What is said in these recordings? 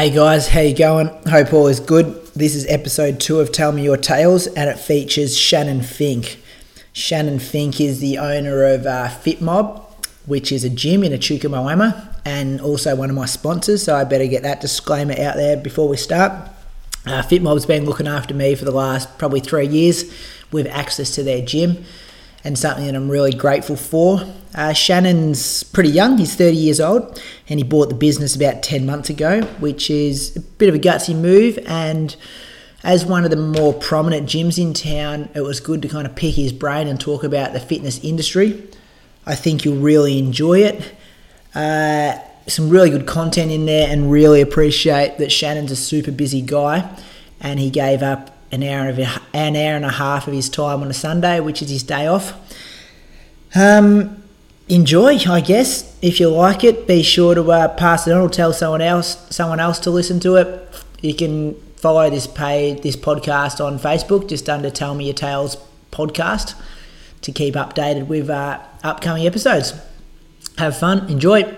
Hey guys, how you going? Hope all is good. This is episode two of Tell Me Your Tales, and it features Shannon Fink. Shannon Fink is the owner of uh, FitMob, which is a gym in Echuca, Moama, and also one of my sponsors. So I better get that disclaimer out there before we start. Uh, FitMob's been looking after me for the last probably three years with access to their gym and something that I'm really grateful for. Uh, Shannon's pretty young, he's 30 years old, and he bought the business about 10 months ago, which is a bit of a gutsy move. And as one of the more prominent gyms in town, it was good to kind of pick his brain and talk about the fitness industry. I think you'll really enjoy it. Uh, some really good content in there, and really appreciate that Shannon's a super busy guy, and he gave up an hour of an hour and a half of his time on a Sunday, which is his day off. Um, enjoy, I guess. If you like it, be sure to uh, pass it on or tell someone else someone else to listen to it. You can follow this page, this podcast on Facebook, just under Tell Me Your Tales podcast, to keep updated with uh, upcoming episodes. Have fun, enjoy.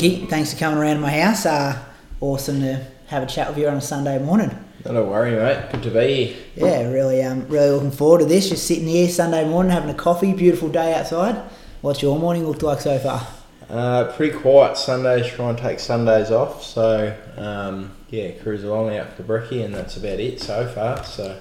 Finky. Thanks for coming around to my house. Uh, awesome to have a chat with you on a Sunday morning. Not a worry, mate. Good to be here. Yeah, really, um, really looking forward to this. Just sitting here Sunday morning, having a coffee. Beautiful day outside. What's your morning looked like so far? Uh, pretty quiet Sundays. Try and take Sundays off. So um, yeah, cruise along out for brekkie, and that's about it so far. So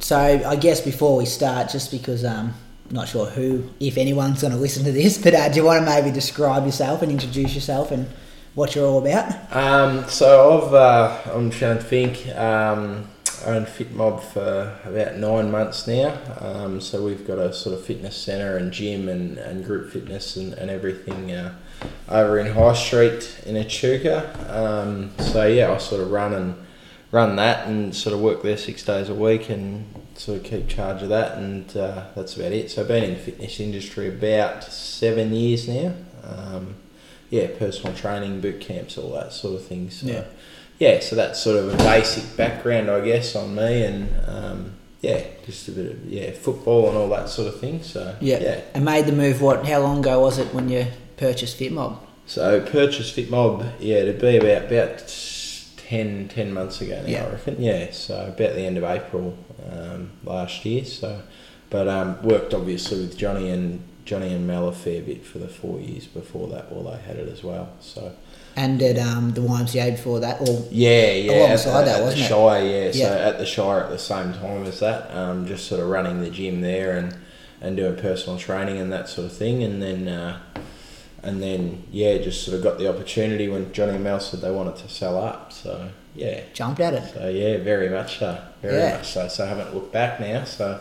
So I guess before we start, just because um, not sure who, if anyone's going to listen to this, but uh, do you want to maybe describe yourself and introduce yourself and what you're all about? um, so I've uh, I'm Shannon Fink. Um, owned FitMob for about nine months now. Um, so we've got a sort of fitness centre and gym and, and group fitness and, and everything uh, over in High Street in Echuca. Um, so yeah, I sort of run and run that and sort of work there six days a week and sort of keep charge of that and uh, that's about it. So I've been in the fitness industry about seven years now. Um, yeah, personal training, boot camps, all that sort of thing. So Yeah. yeah, so that's sort of a basic background, I guess, on me, and um, yeah, just a bit of yeah, football and all that sort of thing. So yeah. yeah. And made the move. What? How long ago was it when you purchased FitMob? So purchase FitMob, yeah, it'd be about about 10, 10 months ago now, Yeah. I reckon. Yeah, so about the end of April um, last year. So, but um, worked obviously with Johnny and Johnny and Mel a fair bit for the four years before that, while they had it as well. So And at um, the YMCA before that, or Yeah, yeah. Alongside at, that, at wasn't the it? Shire, yeah. So at the Shire at the same time as that, um, just sort of running the gym there and, and doing personal training and that sort of thing, and then uh, and then yeah, just sort of got the opportunity when Johnny and Mel said they wanted to sell up. So yeah, jumped at it. so yeah, very much so, very Yeah. much so. So I haven't looked back now. So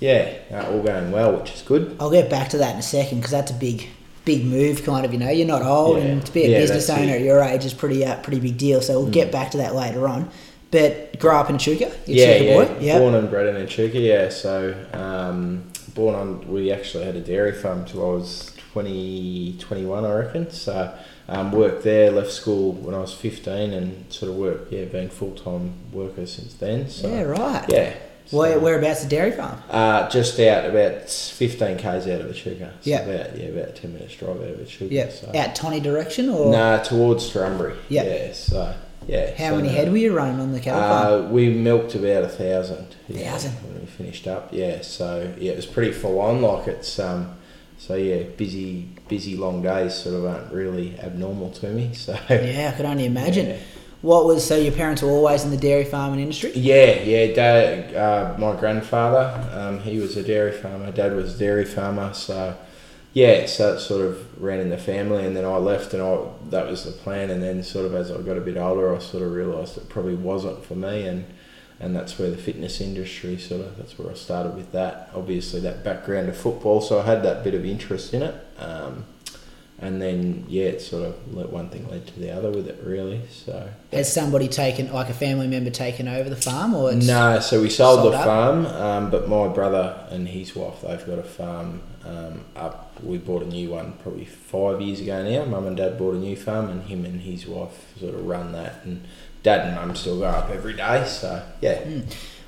yeah, uh, all going well, which is good. I'll get back to that in a second because that's a big, big move. Kind of, you know, you're not old, Yeah. and to be a Yeah, business owner at your age is pretty, uh, pretty big deal. So we'll get back to that later on. But grew up in you're yeah, yeah. boy, yeah. Born and bred in Echuca, yeah. So um, born on, we actually had a dairy farm till I was 2021, I reckon. So um, worked there, left school when I was 15, and sort of worked, yeah, been full time worker since then. So, Yeah, right. Yeah. Where, whereabouts the dairy farm? uh, just out about 15 k's out of Echuca. So Yeah. About, yeah, about 10 minutes drive out of Echuca. Yeah, So. out Tony direction or Nah, towards Torrumbarry. Yeah. Yeah. So yeah. how so many head were you running on the cattle farm? Uh, we milked about a thousand. yeah, Thousand? when we finished up. Yeah, so yeah, it was pretty full on. Like it's um, so yeah, busy, busy long days sort of aren't really abnormal to me. So Yeah, I could only imagine. Yeah. What was so your parents were always in the dairy farming industry? Yeah, yeah. Dad, uh, my grandfather, um, he was a dairy farmer. Dad was a dairy farmer. So, yeah, so it sort of ran in the family. And then I left, and I that was the plan. And then sort of as I got a bit older, I sort of realised it probably wasn't for me. And and that's where the fitness industry sort of that's where I started with that. Obviously, that background of football, so I had that bit of interest in it. Um, and then yeah, it sort of let one thing led to the other with it really. So Has somebody taken, like a family member, taken over the farm, or no, so we sold, sold the up? farm, um, but my brother and his wife, they've got a farm um, up. We bought a new one probably five years ago now. Mum and dad bought a new farm, and him and his wife sort of run that. And dad and mum still go up every day, so yeah.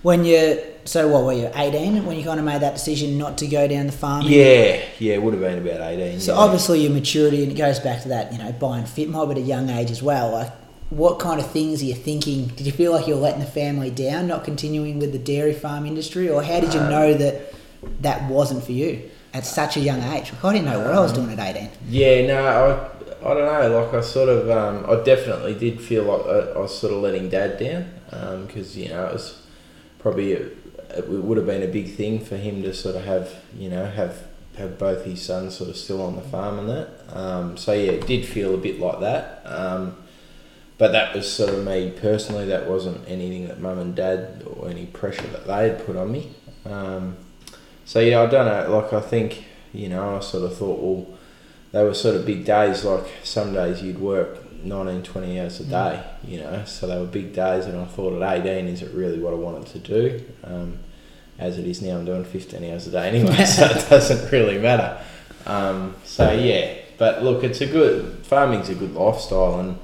when you? So what were you? Eighteen when you kind of made that decision not to go down the farm? Yeah, yeah, it would have been about 18. So yeah. obviously your maturity, and it goes back to that, you know, buying FitMob at a young age as well. Like, what kind of things are you thinking? Did you feel like you're letting the family down, not continuing with the dairy farm industry, or how did Um, you know that that wasn't for you at such a young age? Like, I didn't know what I was doing at eighteen. Yeah, no, I, I don't know. Like I sort of, um, I definitely did feel like I, I was sort of letting dad down because you know it was probably it would have been a big thing for him to sort of have you know have have both his sons sort of still on the farm and that. Um, so yeah, it did feel a bit like that. Um, but that was sort of me personally. That wasn't anything that mum and dad or any pressure that they had put on me. Um, so yeah, I don't know. Like I think you know, I sort of thought, well, they were sort of big days. Like some days you'd work 19, 20 hours a day. You know, so they were big days. And I thought at eighteen, is it really what I wanted to do? Um, as it is now, I'm doing fifteen hours a day anyway, so it doesn't really matter. Um, so yeah, but look, it's a good farming's a good lifestyle, and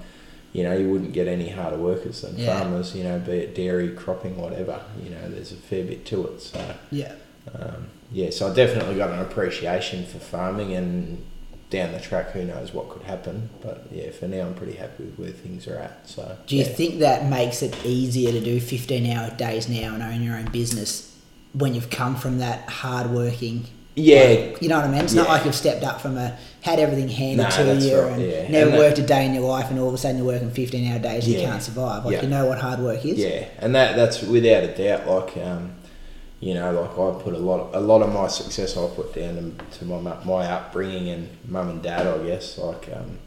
you know you wouldn't get any harder workers than Yeah. farmers. You know, be it dairy, cropping, whatever. You know, there's a fair bit to it. So Yeah. um, yeah, so I definitely got an appreciation for farming, and down the track, who knows what could happen. But yeah, for now, I'm pretty happy with where things are at. So Do you yeah. think that makes it easier to do 15 hour days now and own your own business when you've come from that hard working? Yeah, You know what I mean? It's not like you've stepped up from a, had everything handed No, to you right, and yeah. never And that- worked a day in your life and all of a sudden you're working 15 hour days you can't survive. Like Yeah. you know what hard work is? Yeah, and that that's without a doubt. Like, um, you know, like I put a lot, a lot of my success I put down to, to my my upbringing and mum and dad. I guess, like, um,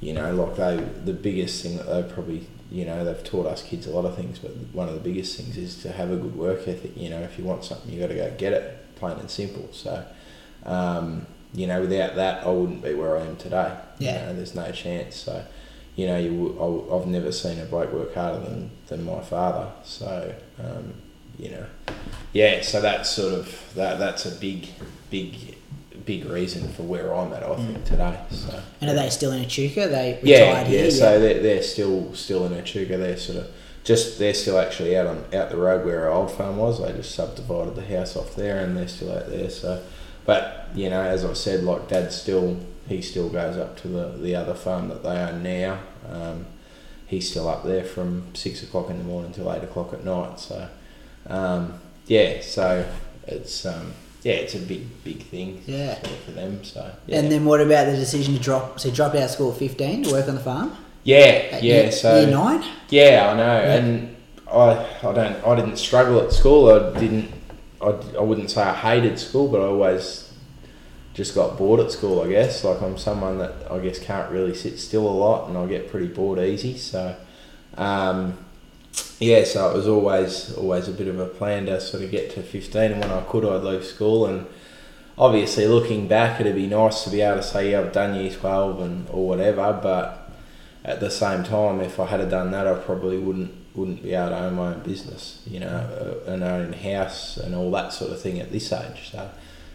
you know, like they the biggest thing that they probably, you know, they've taught us kids a lot of things, but one of the biggest things is to have a good work ethic. You know, if you want something, you got to go get it, plain and simple. So. Um, you know, without that, I wouldn't be where I am today. Yeah. You know, there's no chance. So, you know, you, I- I've never seen a bloke work harder than, than my father. So, um, you know, yeah. So that's sort of that. That's a big, big, big reason for where I'm at. I think today. So. And are they still in Echuca? They retired Yeah, here? yeah. So they're, they're still still in Echuca. They're sort of just they're still actually out on out the road where our old farm was. They just subdivided the house off there, and they're still out there. So, but you know, as I said, like Dad still he still goes up to the the other farm that they own now. Um, he's still up there from six o'clock in the morning till eight o'clock at night. So, um, yeah. So it's um, yeah, it's a big big thing. Yeah. sort of for them. So yeah. And then what about the decision to drop, so drop out of school at 15 to work on the farm? yeah, At yeah. year, so year nine? Yeah, I know, and I I don't I didn't struggle at school. I didn't I, I wouldn't say I hated school, but I always just got bored at school. I guess like I'm someone that I guess can't really sit still a lot, and I get pretty bored easy. So, um, yeah, so it was always always a bit of a plan to sort of get to 15, and when I could, I'd leave school and. Obviously, looking back, it'd be nice to be able to say, "Yeah, I've done year twelve and or whatever." But at the same time, if I had done that, I probably wouldn't wouldn't be able to own my own business, you know, uh, and own a house and all that sort of thing at this age. So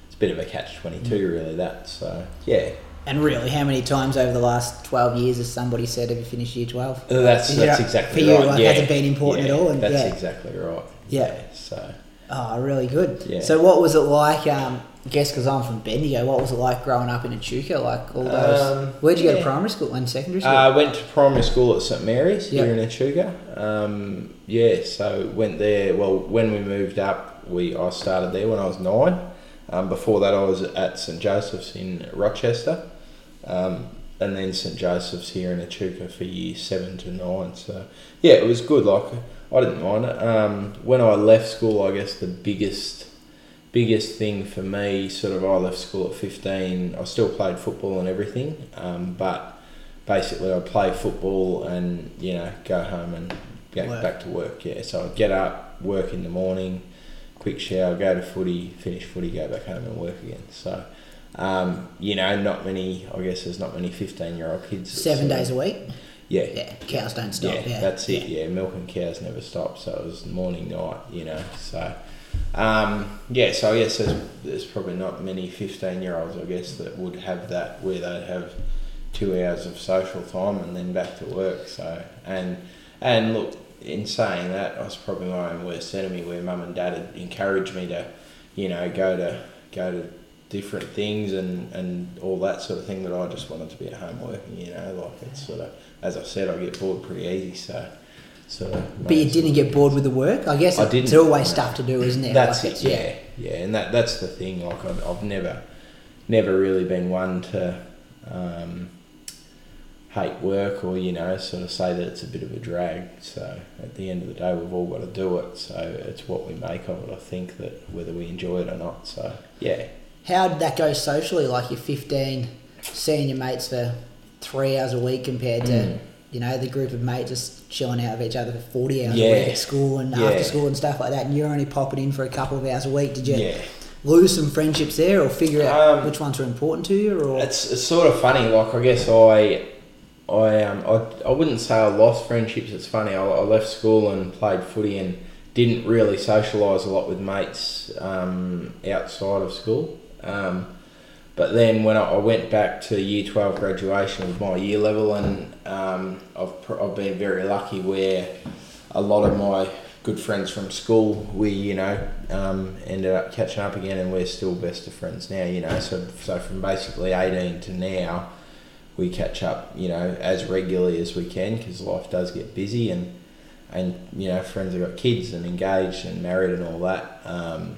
it's a bit of a catch twenty two, really. That so yeah. And really, how many times over the last 12 years has somebody said, Have you finished year 12? Uh, That's that's up exactly for you, right. like, yeah. has it been important yeah, at all? And- that's yeah. exactly right. Yeah. So Oh, really good. Yeah. So, what was it like? Um, I guess because I'm from Bendigo, what was it like growing up in Echuca? Like all those. Um, where'd you go to primary school and secondary school? I went to primary school at St Mary's Yep. here in Echuca. Um, yeah, so went there. Well, when we moved up, we I started there when I was nine. Um, before that, I was at St Joseph's in Rochester, um, and then St Joseph's here in Echuca for year seven to nine. So yeah, it was good. Like I didn't mind it. Um, when I left school, I guess the biggest biggest thing for me, sort of, I left school at fifteen. I still played football and everything, um, but basically I'd play football and you know go home and get Work. back to work. Yeah, so I'd get up, work in the morning, quick shower, go to footy, finish footy, go back home and work again. So. Um, you know, not many. I guess there's not many fifteen-year-old kids. Seven days a week? Yeah, Yeah, cows don't stop. yeah, Yeah, that's it. Yeah, milking cows never stop. So it was morning, night. You know, so um, yeah. So I guess there's, there's probably not many fifteen-year-olds. I guess that would have that where they'd have two hours of social time and then back to work. So and and look, in saying that, I was probably my own worst enemy. Where mum and dad had encouraged me to, you know, go to go to different things and, and all that sort of thing that I just wanted to be at home working, you know, like it's sort of, as I said, I get bored pretty easy, so sort of. But you didn't get bored with the work? I guess I didn't, always stuff to do, isn't it? That's Like it, it's- yeah, yeah, and that that's the thing. Like I've, I've never, never really been one to um, hate work or you know sort of say that it's a bit of a drag. So at the end of the day, we've all got to do it. So it's what we make of it. I think that whether we enjoy it or not. So yeah, How did that go socially? Like you're 15, seeing your mates for three hours a week compared to, Mm. you know, the group of mates just chilling out of each other for 40 hours a week at school and Yeah. after school and stuff like that, and you're only popping in for a couple of hours a week. Did you yeah. lose some friendships there or figure out Um, which ones were important to you? Or It's, it's sort of funny. Like I guess I, I um, I, I wouldn't say I lost friendships. It's funny. I, I left school and played footy and didn't really socialise a lot with mates um, outside of school. Um, but then when I, I went back to year twelve graduation with my year level, and um, I've I've been very lucky where a lot of my good friends from school we you know um, ended up catching up again, and we're still best of friends now. You know, so so from basically eighteen to now, we catch up you know as regularly as we can because life does get busy and and you know friends have got kids and engaged and married and all that. Um,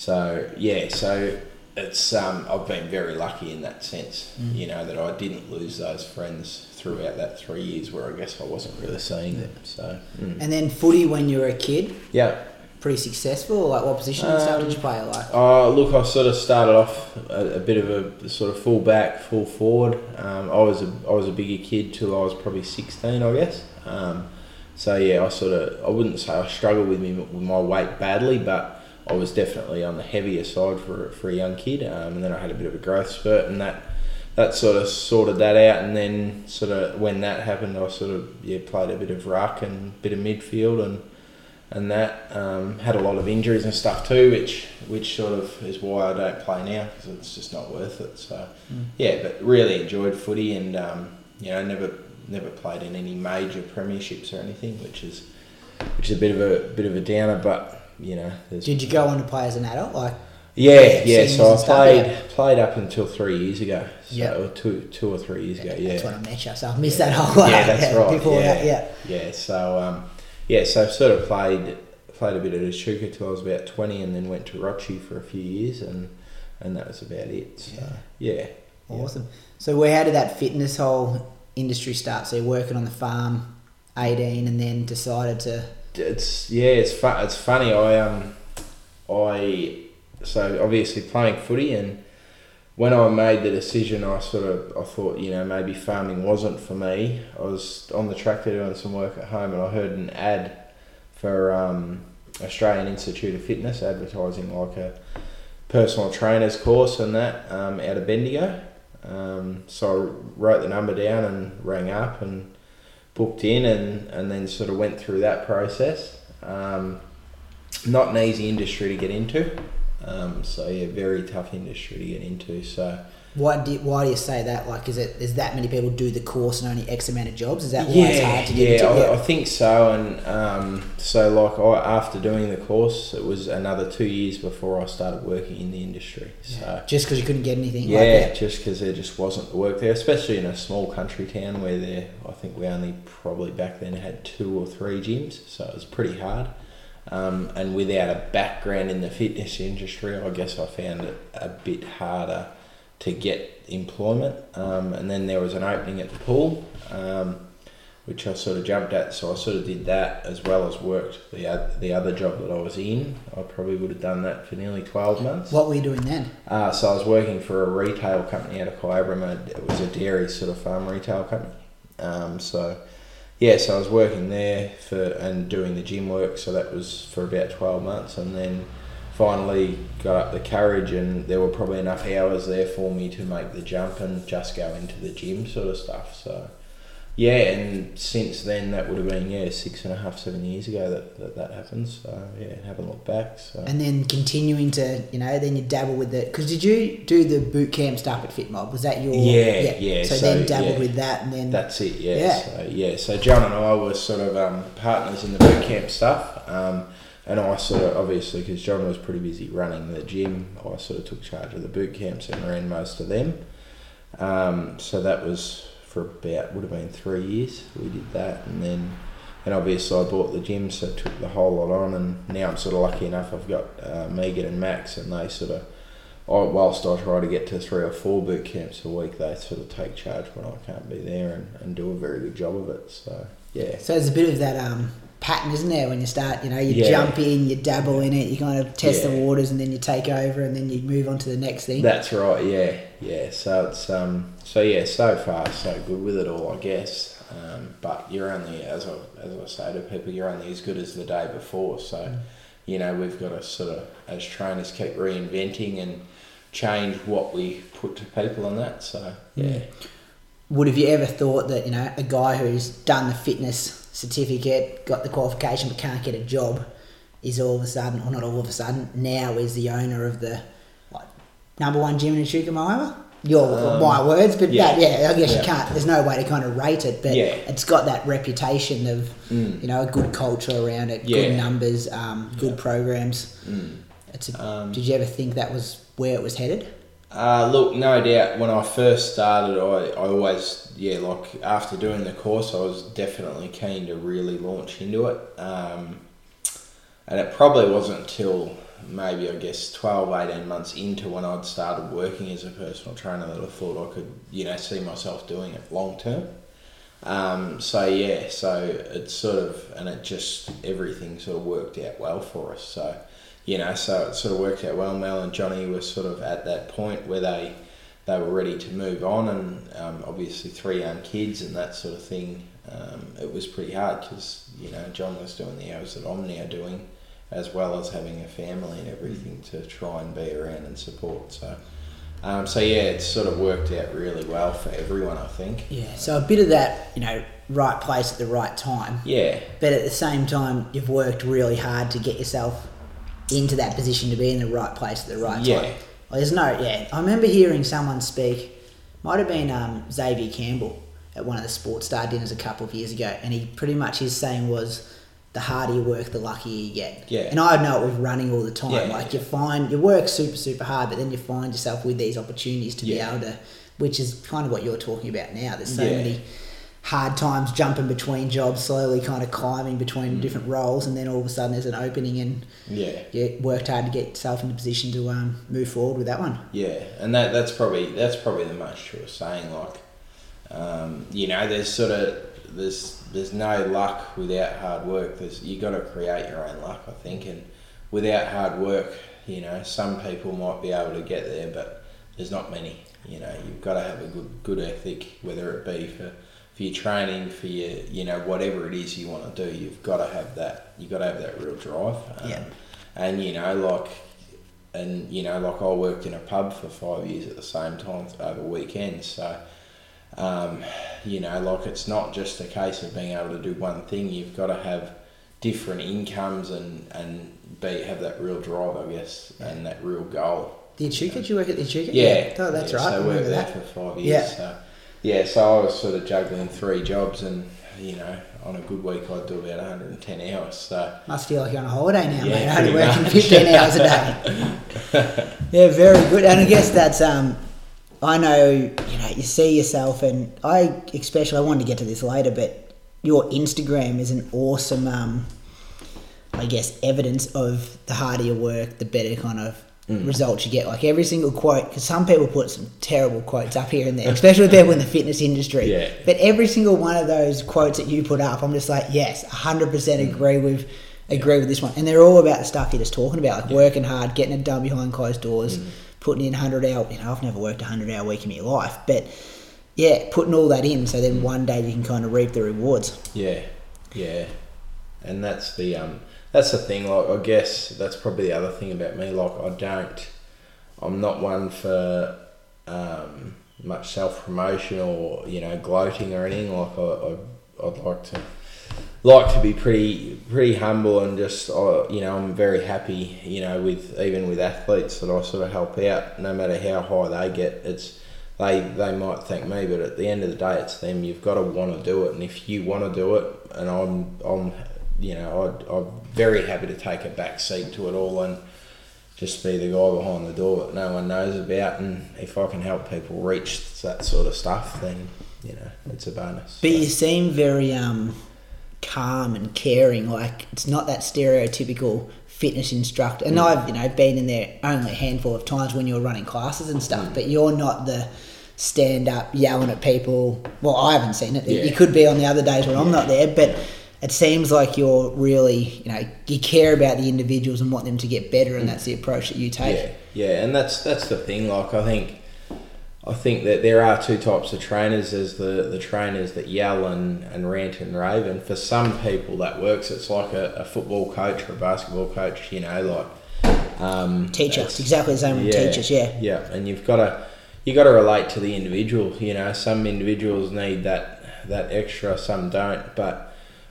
so yeah, so it's um, I've been very lucky in that sense, you know, that I didn't lose those friends throughout that three years where I guess I wasn't really seeing them. So mm. and then footy when you were a kid, yeah. pretty successful. Like what position and stuff did Um, you play? Like Oh, look, I sort of started off a, a bit of a sort of full back, full forward. Um, I was a I was a bigger kid till I was probably sixteen, I guess. Um, so yeah, I sort of I wouldn't say I struggled with me with my weight badly, but I was definitely on the heavier side for for a young kid. Um, and then I had a bit of a growth spurt, and that that sort of sorted that out. And then sort of when that happened, I sort of yeah played a bit of ruck and a bit of midfield and and that um, had a lot of injuries and stuff too, which which sort of is why I don't play now because it's just not worth it. So yeah, but really enjoyed footy and um, you know never never played in any major premierships or anything, which is which is a bit of a bit of a downer. But you know, did you go on to play as an adult? Like Yeah, yeah. So I stuff, played yeah. played up until three years ago. So Yeah. two two or three years ago. Yeah, that's when I met you, so I missed that whole yeah, that's right. Before yeah. that, yeah. Yeah, so um, yeah, so I've sort of played played a bit at Echuca till I was about twenty, and then went to Rochi for a few years, and and that was about it. So yeah, yeah. Awesome. So where how did that fitness whole industry start? So you're working on the farm, eighteen, and then decided to It's yeah, it's fu- it's funny. I um, I so obviously playing footy, and when I made the decision, I sort of I thought you know maybe farming wasn't for me. I was on the tractor doing some work at home, and I heard an ad for um, Australian Institute of Fitness advertising like a personal trainer's course and that um, out of Bendigo. Um, so I wrote the number down and rang up and booked in and, and then sort of went through that process. Um, not an easy industry to get into. Um, so yeah, very tough industry to get into. So Why do you, why do you say that? Like, is it is that many people do the course and only X amount of jobs? Is that why it's hard to get yeah, into? I, I think so. And um, so, like, I, after doing the course, it was another two years before I started working in the industry. So, Just because you couldn't get anything. yeah, Like just because there just wasn't the work there, especially in a small country town where there, I think we only probably back then had two or three gyms, so it was pretty hard. Um, and without a background in the fitness industry, I guess I found it a bit harder to get employment. Um, and then there was an opening at the pool, um, which I sort of jumped at. So I sort of did that as well as worked the the other job that I was in. I probably would have done that for nearly twelve months. What were you doing then? Uh, so I was working for a retail company out of Kyabram. It was a dairy sort of farm retail company. Um, so yeah, so I was working there for and doing the gym work. So that was for about twelve months, and then finally got up the courage, and there were probably enough hours there for me to make the jump and just go into the gym sort of stuff. So yeah, and since then that would have been yeah six and a half seven years ago that that, that happened. So yeah, and haven't looked back. So And then continuing to, you know, then you dabble with it. Because did you do the boot camp stuff at FitMob? Was that your. Yeah, yeah, So, so, then dabbled yeah. with that and then. That's it, yeah. Yeah. So, yeah, so John and I were sort of um, partners in the boot camp stuff. Um, and I sort of, obviously, because John was pretty busy running the gym, I sort of took charge of the boot camps and ran most of them. Um, so that was for about, would have been three years. We did that. And then, and obviously, I bought the gym, so took the whole lot on. And now I'm sort of lucky enough, I've got uh, Megan and Max, and they sort of I, whilst I try to get to three or four boot camps a week, they sort of take charge when I can't be there and, and do a very good job of it. So yeah, So there's a bit of that um, pattern, isn't there? When you start, you know, you Yeah. jump in, you dabble in it, you kind of test the waters, and then you take over, and then you move on to the next thing. that's right. Yeah, yeah. So it's um so yeah, so far so good with it all, I guess. Um, but you're only as I as I say to people, you're only as good as the day before. So you know we've got to sort of as trainers keep reinventing and change what we put to people on that. So yeah. Would have you ever thought that you know a guy who's done the fitness certificate, got the qualification, but can't get a job, is all of a sudden, or not all of a sudden, now is the owner of the what, number one gym in Chukamaiwa? Your Um, my words, but yeah. yeah, yeah, I guess you can't. There's no way to kind of rate it, but Yeah. it's got that reputation of you know a good culture around it, good Mm. Numbers, um, good programs. Mm. It's a, Um, did you ever think that was where it was headed? Uh, look, no doubt. When I first started, I, I always yeah like after doing the course, I was definitely keen to really launch into it. Um, and it probably wasn't until maybe I guess 12, 18 months into when I'd started working as a personal trainer that I thought I could you know see myself doing it long term. Um, so yeah, so it's sort of and it just everything sort of worked out well for us. So you know, so it sort of worked out well. Mel and Johnny were sort of at that point where they they were ready to move on, and um, obviously three young kids and that sort of thing. Um, it was pretty hard because you know John was doing the hours that I'm now doing, as well as having a family and everything to try and be around and support. So. Um, so yeah, it's sort of worked out really well for everyone, I think. Yeah. So a bit of that, you know, right place at the right time. Yeah, But at the same time, you've worked really hard to get yourself into that position to be in the right place at the right Yeah. time. Well, there's no, yeah. I remember hearing someone speak, might have been um, Xavier Campbell at one of the Sports Star dinners a couple of years ago, and he pretty much his saying was, the harder you work, the luckier you get. Yeah. And I know it with running all the time. Yeah, like yeah. you find you work super super hard, but then you find yourself with these opportunities to Yeah. be able to, which is kind of what you're talking about now. There's so many hard times jumping between jobs, slowly kind of climbing between Mm. different roles, and then all of a sudden there's an opening, and yeah. you worked hard to get yourself in a position to um, move forward with that one. Yeah, and that that's probably that's probably the most true saying. Like, um, you know, there's sort of there's there's no luck without hard work. There's you got to create your own luck, I think, and without hard work, you know, some people might be able to get there, but there's not many. You know, you've got to have a good good ethic, whether it be for for your training, for your you know whatever it is you want to do. You've got to have that. You've got to have that real drive. Um, Yeah. And you know, like and you know, like I worked in a pub for five years at the same time over weekends. So, um, you know, like it's not just a case of being able to do one thing. You've got to have, different incomes and and be have that real drive, I guess, and that real goal. The Echuca, did you work at the Echuca? Yeah, Oh, that's yeah, right. So I worked there that. for five Yeah. years. So yeah, so I was sort of juggling three jobs, and you know, on a good week I'd do about 110 hours. So Must feel like you're on a holiday now, Yeah, mate. Only working much. 15 hours a day. yeah, very good. And I guess that's, um, I know, you know, you see yourself, and I especially, I wanted to get to this later, but your Instagram is an awesome, um, I guess, evidence of the harder you work, the better kind of Mm. results you get. Like every single quote, because some people put some terrible quotes up here and there, especially people in the fitness industry. Yeah. But every single one of those quotes that you put up, I'm just like, yes, 100% Mm. agree with agree with this one. And they're all about the stuff you're just talking about, like working hard, getting it done behind closed doors, Mm. putting in 100 hour, you know, I've never worked a 100 hour week in my life, but yeah, putting all that in so Mm. then one day you can kind of reap the rewards. Yeah, yeah, and that's the um, that's the thing. Like, I guess that's probably the other thing about me. Like, I don't, I'm not one for um, much self promotion or you know gloating or anything. Like, I, I I'd like to like to be pretty pretty humble and just uh, you know I'm very happy you know with even with athletes that I sort of help out no matter how high they get it's they they might thank me but at the end of the day it's them you've got to want to do it and if you want to do it and I'm I'm you know I'd, I'm very happy to take a back seat to it all and just be the guy behind the door that no one knows about and if I can help people reach that sort of stuff then you know it's a bonus But you seem very um, calm and caring. Like it's not that stereotypical fitness instructor. Mm. And I've you know been in there only a handful of times when you're running classes and stuff. Mm. But you're not the stand up yelling at people. Well, I haven't seen it. Yeah. You could be on the other days when I'm not there, but. It seems like you're really, you know, you care about the individuals and want them to get better, and that's the approach that you take. Yeah, yeah, and that's that's the thing. Like I think, I think that there are two types of trainers. There's the the trainers that yell and, and rant and rave, and for some people that works. It's like a, a football coach or a basketball coach. You know, like um, Teacher, it's- exactly the same with teachers, yeah. yeah, and you've got to you got to relate to the individual. You know, some individuals need that that extra, some don't. But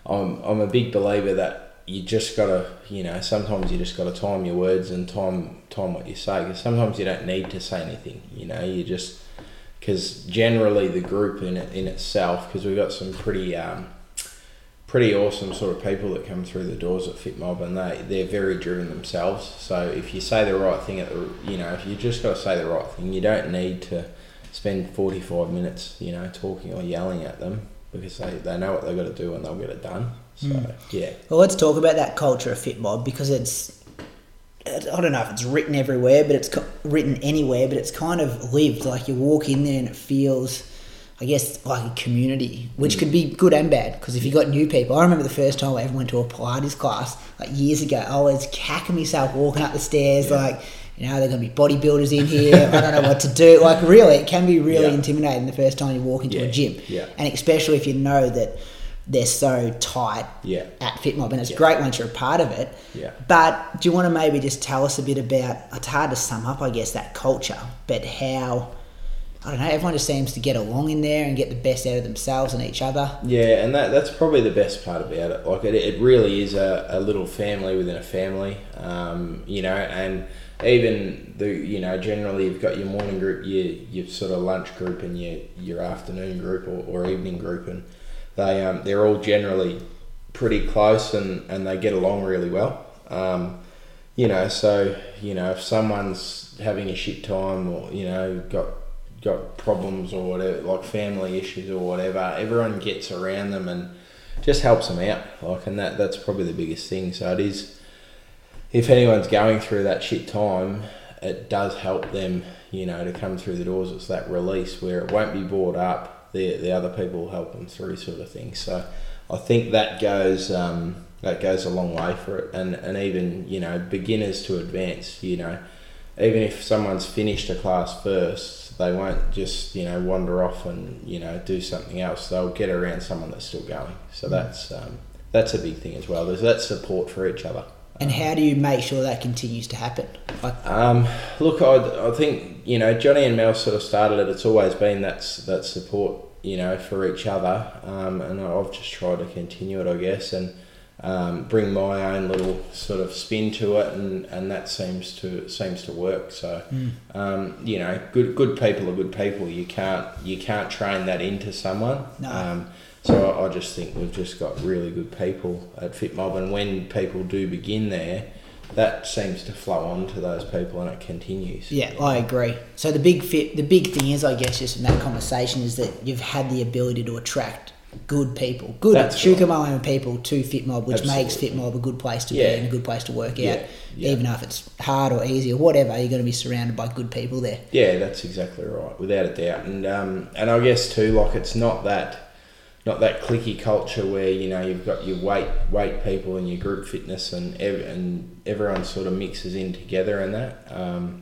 I'm I'm a big believer that you just got to you know sometimes you just got to time your words and time time what you say because sometimes you don't need to say anything. You know, you just because generally the group in it in itself because we've got some pretty um, pretty awesome sort of people that come through the doors at FitMob and they they're very driven themselves. So if you say the right thing at the you know if you just got to say the right thing, you don't need to spend forty five minutes you know talking or yelling at them because they, they know what they've got to do and they'll get it done. So hmm. yeah, Well, let's talk about that culture of FitMob because it's, I don't know if it's written everywhere, but it's written anywhere, but it's kind of lived. Like you walk in there and it feels, I guess, like a community, which hmm. could be good and bad. Because if you hmm. got new people, I remember the first time I ever went to a Pilates class, like years ago, I was cacking myself walking up the stairs, like, you know, they're going to be bodybuilders in here. I don't know what to do. Like, really, it can be really Yeah. intimidating the first time you walk into a gym. Yeah. And especially if you know that they're so tight Yeah. at FitMob, and it's Yeah. great once you're a part of it. Yeah. But do you want to maybe just tell us a bit about? It's hard to sum up, I guess, that culture, but how I don't know. Everyone just seems to get along in there and get the best out of themselves and each other. Yeah, and that that's probably the best part about it. Like it, it really is a, a little family within a family. Um, you know, and even the you know generally you've got your morning group, your your sort of lunch group, and your your afternoon group or, or evening group, and they um, they're all generally pretty close and, and they get along really well. Um, you know, so you know if someone's having a shit time or you know got got problems or whatever, like family issues or whatever, everyone gets around them and just helps them out. Like, and that that's probably the biggest thing. So it is, if anyone's going through that shit time, it does help them, you know, to come through the doors. It's that release where it won't be brought up. The the other people will help them through, sort of thing. So I think that goes um, that goes a long way for it, and and even you know beginners to advanced, you know even if someone's finished a class first, they won't just you know wander off and you know do something else. They'll get around someone that's still going. So that's um, that's a big thing as well. There's that support for each other. And how do you make sure that continues to happen? Like, Um, look, I, I think you know Johnny and Mel sort of started it. It's always been that that support, you know, for each other, um, and I've just tried to continue it, I guess. And um, bring my own little sort of spin to it, and, and that seems to seems to work. So, Mm. um, you know, good good people are good people. You can't you can't train that into someone. No. So I, I just think we've just got really good people at FitMob, and when people do begin there, that seems to flow on to those people, and it continues. Yeah, I agree. So the big fit, the big thing is, I guess, just in that conversation is that you've had the ability to attract good people, good That's Chukamalama people to FitMob, which makes Absolutely. FitMob a good place to Yeah. be and a good place to work Yeah, out. yeah. Even if it's hard or easy or whatever, you're going to be surrounded by good people there. Yeah, that's exactly right, without a doubt. And um, and I guess too, like it's not that not that clicky culture where you know you've got your weight weight people and your group fitness and ev- and everyone sort of mixes in together and that. Um,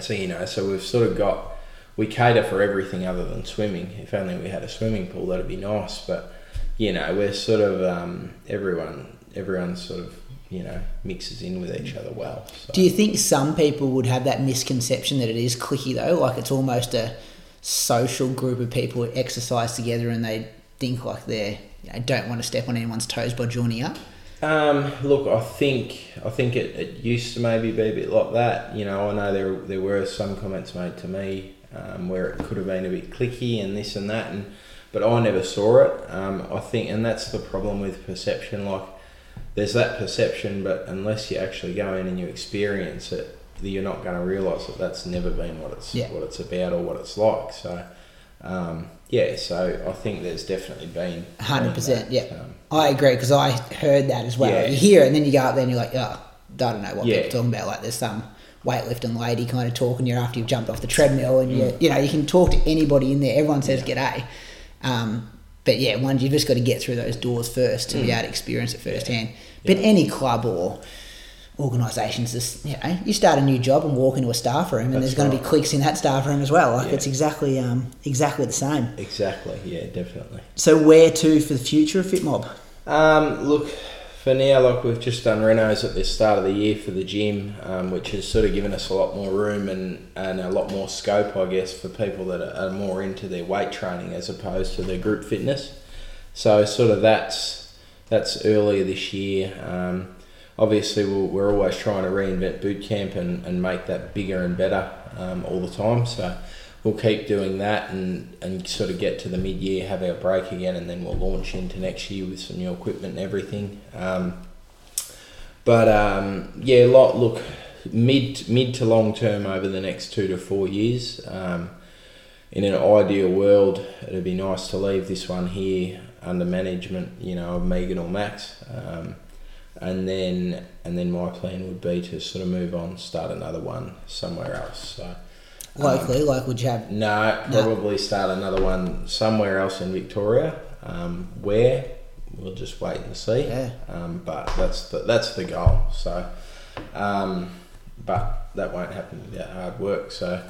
so you know, so we've sort of got we cater for everything other than swimming. If only we had a swimming pool, that'd be nice. But you know, we're sort of um, everyone everyone sort of you know mixes in with each other well. So. Do you think some people would have that misconception that it is clicky though? Like it's almost a social group of people exercise together and they think like they're you know, don't want to step on anyone's toes by joining up. Um, look, I think I think it, it used to maybe be a bit like that. You know, I know there there were some comments made to me um, where it could have been a bit clicky and this and that, and but I never saw it. Um, I think, and that's the problem with perception. Like, there's that perception, but unless you actually go in and you experience it, you're not going to realise that that's never been what it's Yeah. what it's about or what it's like. So, um, yeah, so I think there's definitely been 100%, that, yeah. um, I agree because I heard that as well. Yeah. You hear it and then you go up there and you're like, oh, I don't know what Yeah. people are talking about. Like there's some weightlifting lady kind of talking you after you've jumped off the treadmill and Mm. you you know you can talk to anybody in there. Everyone says g'day. Um, but yeah, one you've just got to get through those doors first to be Mm. able to experience it firsthand. But any club or organisations, just you know, you start a new job and walk into a staff room, and That's there's going to be cliques in that staff room as well. Like Yeah. it's exactly um, exactly the same. Exactly, yeah, definitely. So where to for the future of FitMob? Um, look, for now, like we've just done renos at the start of the year for the gym, um, which has sort of given us a lot more room and, and a lot more scope, I guess, for people that are, are more into their weight training as opposed to their group fitness. So sort of that's that's earlier this year. Um, obviously, we're, we're always trying to reinvent boot camp and, and make that bigger and better um, all the time. So we'll keep doing that and, and sort of get to the mid year, have our break again, and then we'll launch into next year with some new equipment and everything. Um, but um, yeah, lot look mid mid to long term over the next two to four years. Um, in an ideal world, it'd be nice to leave this one here under management, you know, of Megan or Max, um, and then and then my plan would be to sort of move on, start another one somewhere else. So. um, Locally, like would you have? No, probably start another one somewhere else in Victoria. Um, where we'll just wait and see. Yeah. Um, but that's the that's the goal. So, um, but that won't happen without hard work. So,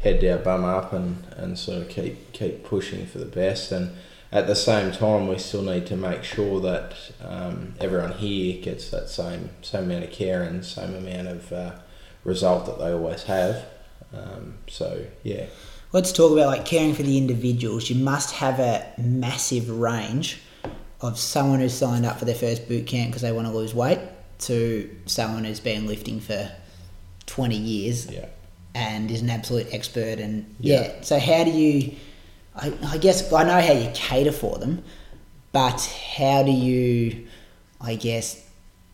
head down, bum up, and, and sort of keep keep pushing for the best. And at the same time, we still need to make sure that um, everyone here gets that same same amount of care and same amount of uh, result that they always have. Um, so yeah. Let's talk about like caring for the individuals. You must have a massive range of someone who's signed up for their first boot camp because they want to lose weight to someone who's been lifting for 20 years Yeah. and is an absolute expert. And yeah, Yeah. so how do you, I, I guess, I know how you cater for them, but how do you, I guess,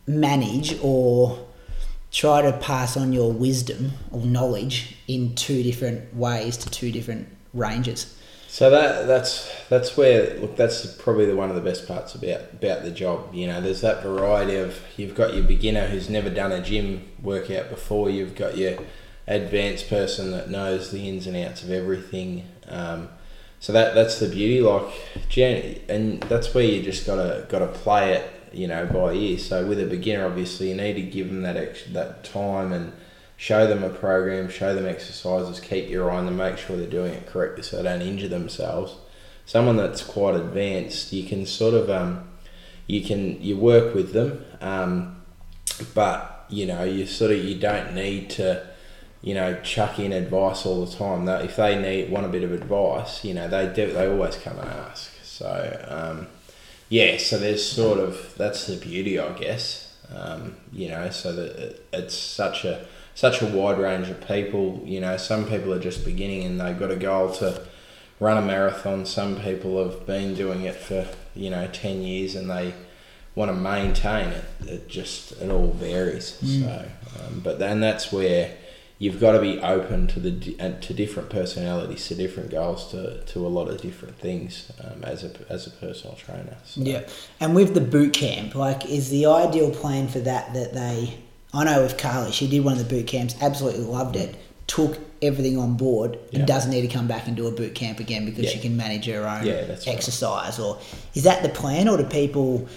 manage or try to pass on your wisdom or knowledge in two different ways to two different ranges? So that that's that's where look that's probably the one of the best parts about about the job. You know, there's that variety of you've got your beginner who's never done a gym workout before. You've got your advanced person that knows the ins and outs of everything. Um, so that that's the beauty. Like, and that's where you just gotta gotta play it. You know, by ear. So with a beginner, obviously, you need to give them that ex- that time and show them a program, show them exercises, keep your eye on them, make sure they're doing it correctly so they don't injure themselves. Someone that's quite advanced, you can sort of um, you can you work with them, um, but you know you sort of you don't need to you know chuck in advice all the time. That if they need want a bit of advice, you know they do they always come and ask. So um, yeah, so there's sort of that's the beauty, I guess. Um, you know, so that it, it's such a such a wide range of people. You know, some people are just beginning and they've got a goal to run a marathon. Some people have been doing it for you know ten years and they want to maintain it. It just it all varies. So, um, but then that's where you've got to be open to the and to different personalities, to different goals, to, to a lot of different things um, as a as a personal trainer. So, Yeah, and with the boot camp, like, is the ideal plan for that that they? I know with Carly, she did one of the boot camps, absolutely loved it, took everything on board, and Yeah. doesn't need to come back and do a boot camp again because Yeah. she can manage her own Yeah, that's right. exercise. Or is that the plan, or do people,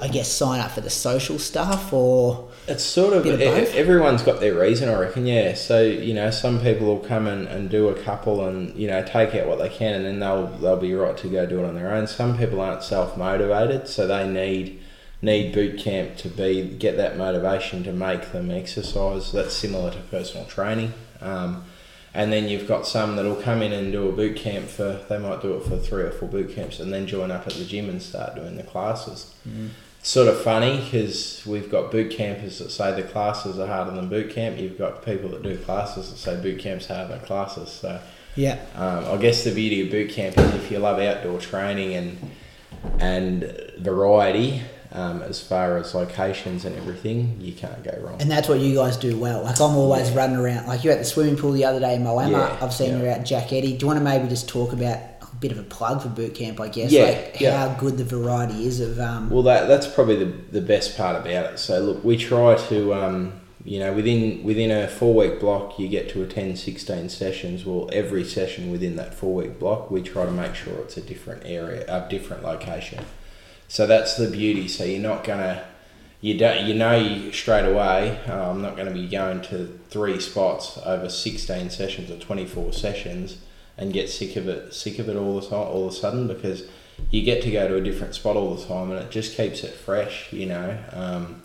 I guess, sign up for the social stuff, or It's sort of, of everyone's got their reason, I reckon. Yeah. So you know, some people will come and, and do a couple and you know take out what they can, and then they'll they'll be right to go do it on their own. Some people aren't self motivated, so they need need boot camp to be get that motivation to make them exercise. That's similar to personal training. Um, and then you've got some that'll come in and do a boot camp for they might do it for three or four boot camps and then join up at the gym and start doing the classes It's sort of funny because we've got boot campers that say the classes are harder than boot camp. You've got people that do classes that say boot camp's harder than classes. So yeah, um, I guess the beauty of boot camp is if you love outdoor training and and variety um, as far as locations and everything, you can't go wrong. and that's what you guys do well. Like I'm always running around. Like you're at the swimming pool the other day in Moama. Yeah, I've seen yeah. you out at Jack Eddy. Do you want to maybe just talk about bit of a plug for boot camp? I guess Yeah, like yeah. how good the variety is of um, Well, that that's probably the, the best part about it. So look, we try to, um, you know, within within a four week block, you get to attend 16 sessions. Well, every session within that four week block, we try to make sure it's a different area, a different location. So that's the beauty. So you're not gonna, you don't, you know, straight away. Oh, I'm not going to be going to three spots over 16 sessions or 24 sessions and get sick of it, sick of it all the time, all of a sudden because you get to go to a different spot all the time and it just keeps it fresh, you know. Um,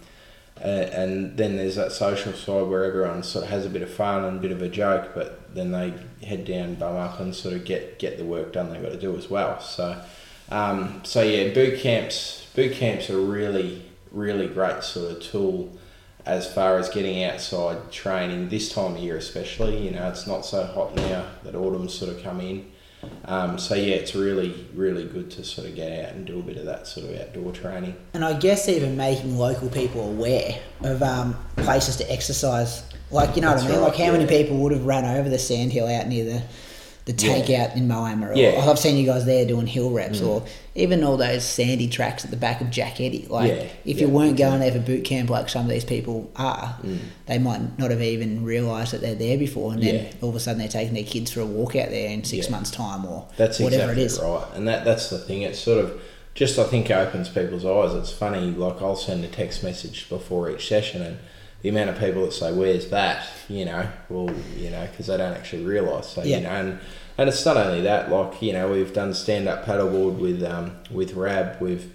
and then there's that social side where everyone sort of has a bit of fun and a bit of a joke, but then they head down, bum up, and sort of get get the work done they've got to do as well. So, um, so yeah, boot camps boot camps are really really great sort of tool as far as getting outside training this time of year especially. You know, it's not so hot now that autumn's sort of come in. Um, so yeah, it's really really good to sort of get out and do a bit of that sort of outdoor training. and I guess even making local people aware of um, places to exercise. Like you know That's what I mean? right, like how many people would have run over the sandhill out near the the takeout Yeah. in Moama? Or, Yeah. I've seen you guys there doing hill reps, or even all those sandy tracks at the back of Jack Eddy. Like Yeah, if you weren't going there for boot camp, like some of these people are, Mm. they might not have even realised that they're there before, and then all of a sudden they're taking their kids for a walk out there in six months' time, or That's whatever exactly it is. right, and that that's the thing. It's sort of just I think opens people's eyes. It's funny, like I'll send a text message before each session, and the amount of people that say, "Where's that?" You know, well, you know, because they don't actually realise. So Yeah. you know, and and it's not only that. Like you know, we've done stand up paddleboard with um with Rab. We've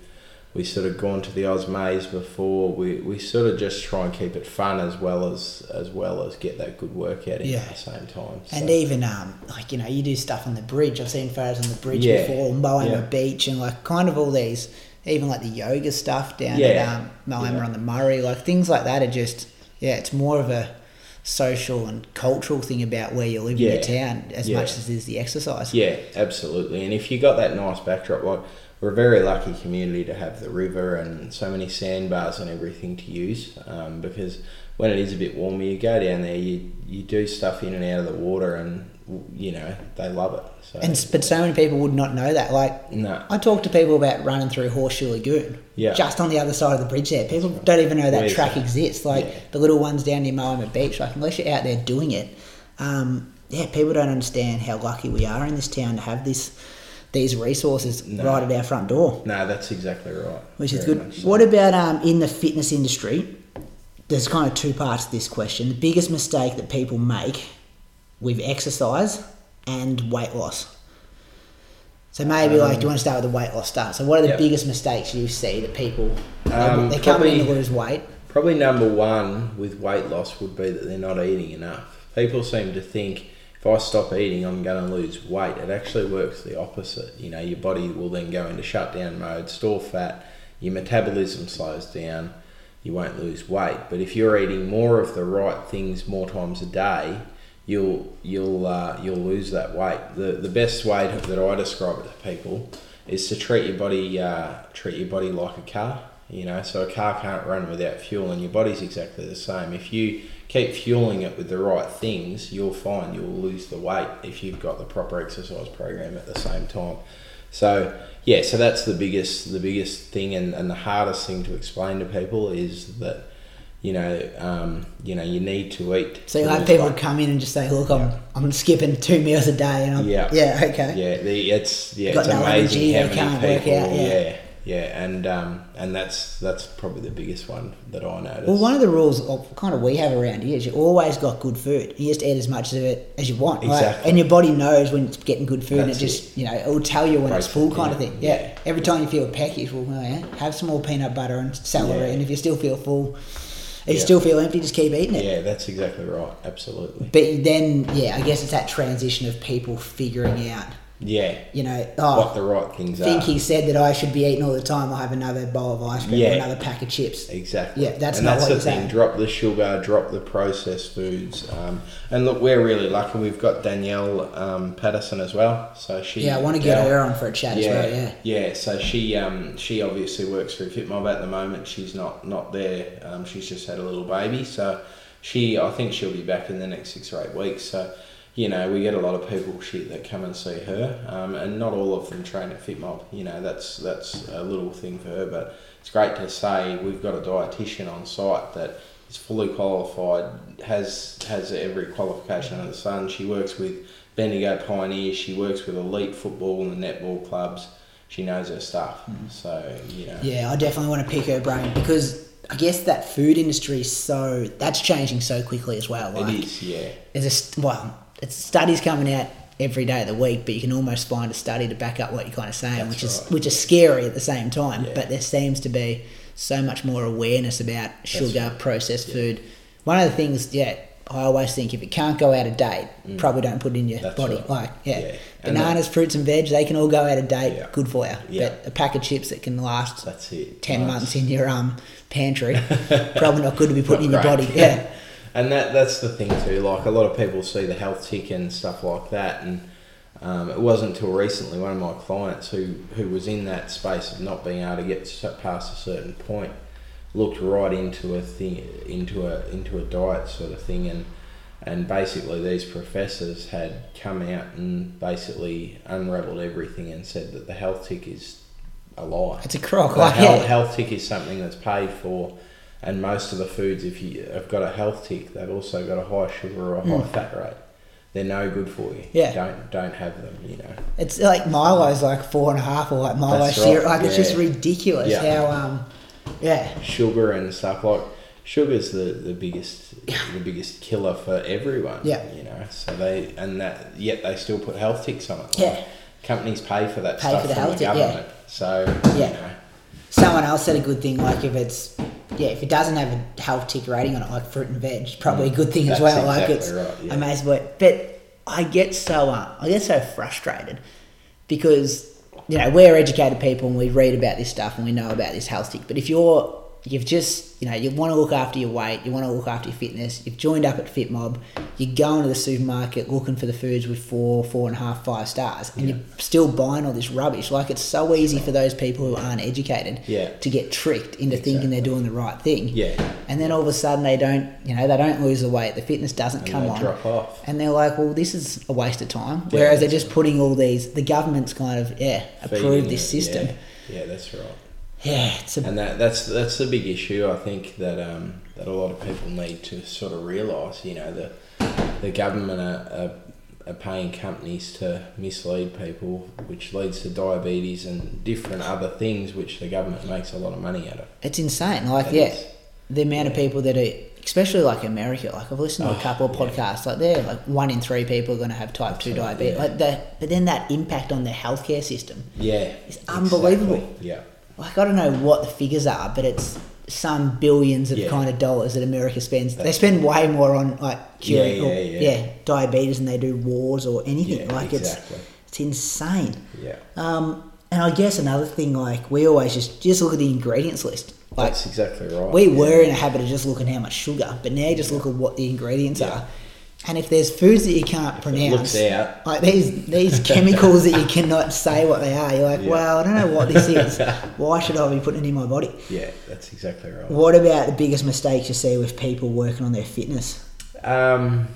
we sort of gone to the Oz Maze before. We, we sort of just try and keep it fun as well as as well as get that good workout in Yeah. at the same time. And even um, like you know, you do stuff on the bridge. I've seen photos on the bridge Yeah, before, Moama yeah. Beach, and like kind of all these, even like the yoga stuff down Yeah, at um, Moama on the Murray, like things like that are just yeah, it's more of a social and cultural thing about where you live in Yeah, your town as yeah. much as it is the exercise. Yeah, absolutely. And if you got that nice backdrop, like we're a very lucky community to have the river and so many sandbars and everything to use. Um, because when it is a bit warmer, you go down there, you you do stuff in and out of the water, and you know they love it. So And but so many people would not know that. Like no, I talk to people about running through Horseshoe Lagoon. Yeah. Just on the other side of the bridge there. People don't even know that Where's track that? exists. Like Yeah. the little ones down near Moama Beach. Like unless you're out there doing it, um, yeah, people don't understand how lucky we are in this town to have this these resources No. right at our front door. no, that's exactly right. Which is good. so. What about um, in the fitness industry? There's kind of two parts to this question. The biggest mistake that people make with exercise and weight loss. So maybe like, do you want to start with the weight loss start? So what are the Yep. biggest mistakes you see that people they, Um, they come in to lose weight? Probably number one with weight loss would be that they're not eating enough. People seem to think if if I stop eating, I'm going to lose weight. It actually works the opposite. You know, your body will then go into shutdown mode, store fat, your metabolism slows down, you won't lose weight. But if you're eating more of the right things more times a day, you'll you'll uh, you'll lose that weight. The the best way to, that I describe it to people is to treat your body uh, treat your body like a car. You know, so a car can't run without fuel, and your body's exactly the same. If you keep fueling it with the right things, you'll find you'll lose the weight if you've got the proper exercise program at the same time. So yeah, so that's the biggest the biggest thing and, and the hardest thing to explain to people is that you know um, you know you need to eat. So you have people weight. come in and just say, "Look, I'm I'm skipping two meals a day," and I'm Yeah. yeah, okay, Yeah, the, it's yeah, it's no amazing how many can't work people. out, yeah. yeah, yeah, and um, and that's that's probably the biggest one that I noticed. Well, one of the rules, of kind of we have around here, is you always got good food. You just eat as much of it as you want, right? Exactly. And your body knows when it's getting good food, and it just you know it will tell you when it's full, kind of thing. Yeah. Yeah. Every time you feel peckish, well, well, yeah, have some more peanut butter and celery, Yeah. and if you still feel full, if you Yeah. still feel empty, just keep eating it. yeah, that's exactly right. Absolutely. But then, yeah, I guess it's that transition of people figuring out, Yeah, you know, what oh, the right things think are. he said that I should be eating all the time. I'll have another bowl of ice cream Yeah. or another pack of chips. Exactly. Yeah, that's and not that's what the thing. saying. Drop the sugar, drop the processed foods. Um, and look, we're really lucky. We've got Danielle um, Patterson as well. So she. Yeah, I want to get her on for a chat yeah, as well. Yeah. yeah. So she um, she obviously works for FitMob at the moment. She's not not there. Um, she's just had a little baby. So she, I think she'll be back in the next six or eight weeks. So you know, we get a lot of people shit that come and see her, um, and not all of them train at FitMob. You know, that's that's a little thing for her, but it's great to say we've got a dietitian on site that is fully qualified, has has every qualification under the sun. She works with Bendigo Pioneers. She works with elite football and netball clubs. She knows her stuff. So you know, Yeah, I definitely want to pick her brain because I guess that food industry is so that's changing so quickly as well. Like, it is. Yeah, There's a well, it's studies coming out every day of the week, but you can almost find a study to back up what you're kind of saying, That's which is right. which is scary at the same time. Yeah. But there seems to be so much more awareness about sugar, right. processed food. One of the things, yeah. I always think if it can't go out of date, probably don't put it in your Mm. That's body. right. Like, yeah, Yeah. Bananas, fruits, and veg, they can all go out of date. Yeah. Good for you. Yeah. But a pack of chips that can last that's it. 10 Nice. months in your um pantry probably not good to be putting in your body yeah and that that's the thing too. Like a lot of people see the health tick and stuff like that, and um, it wasn't until recently one of my clients who who was in that space of not being able to get past a certain point looked right into a thing into a into a diet sort of thing and and basically these professors had come out and basically unraveled everything and said that the health tick is a lie. it's a crock The like health, yeah. health tick is something that's paid for, and most of the foods, if you have got a health tick, they've also got a high sugar or a high fat rate. They're no good for you. Mm. Yeah. Don't don't have them. You know. it's like milo's like four and a half or like milo That's syrup right, like it's just ridiculous Yeah. how um yeah Sugar and stuff like sugar's the, the biggest the biggest killer for everyone. Yeah. You know. So they and that yet they still put health ticks on it. Yeah. Companies pay for that Pay stuff for the from health the tick, yeah. So Yeah. you know. someone else said a good thing like if it's yeah if it doesn't have a health tick rating on it like fruit and veg probably a good thing as well like exactly it's right, yeah. amazing but, but i get so uh, i get so frustrated because you know we're educated people and we read about this stuff and we know about this health tick but if you're you've just you know you want to look after your weight you want to look after your fitness you've joined up at FitMob you're going to the supermarket looking for the foods with four four and a half five stars and you're still buying all this rubbish like it's so easy for those people who aren't educated Yeah. to get tricked into thinking they're doing the right thing Yeah. and then all of a sudden they don't you know they don't lose the weight the fitness doesn't And come on drop off. and they're like well this is a waste of time whereas they're just putting all these the government's kind of yeah approved this system Yeah. yeah, that's right. Yeah, it's a And that that's that's the big issue I think that um, that a lot of people need to sort of realise. You know, the the government are, are, are paying companies to mislead people, which leads to diabetes and different other things, which the government makes a lot of money out of. It's insane. Like, It yeah, is. the amount of people that are, especially like America. Like, I've listened to a Oh, couple of yeah. podcasts. Like, they're like one in three people are going to have type two diabetes. yeah. Like, the, but then that impact on the healthcare system. Yeah, It's unbelievable. exactly. Yeah, Like, I don't know what the figures are, but it's some billions of Yeah. kind of dollars that America spends. they spend way more on like curing, Yeah, or, yeah, yeah. diabetes than they do wars or anything. Like exactly. it's it's insane. Yeah. Um, and I guess another thing, like we always just just look at the ingredients list. Like That's exactly right. we were in a habit of just looking how much sugar, but now you just look at what the ingredients are. And if there's foods that you can't pronounce, looks out. like these these chemicals that you cannot say what they are, you're like, Yeah. well, I don't know what this is. Why should I be putting it in my body? Yeah, that's exactly right. What about the biggest mistakes you see with people working on their fitness? Um,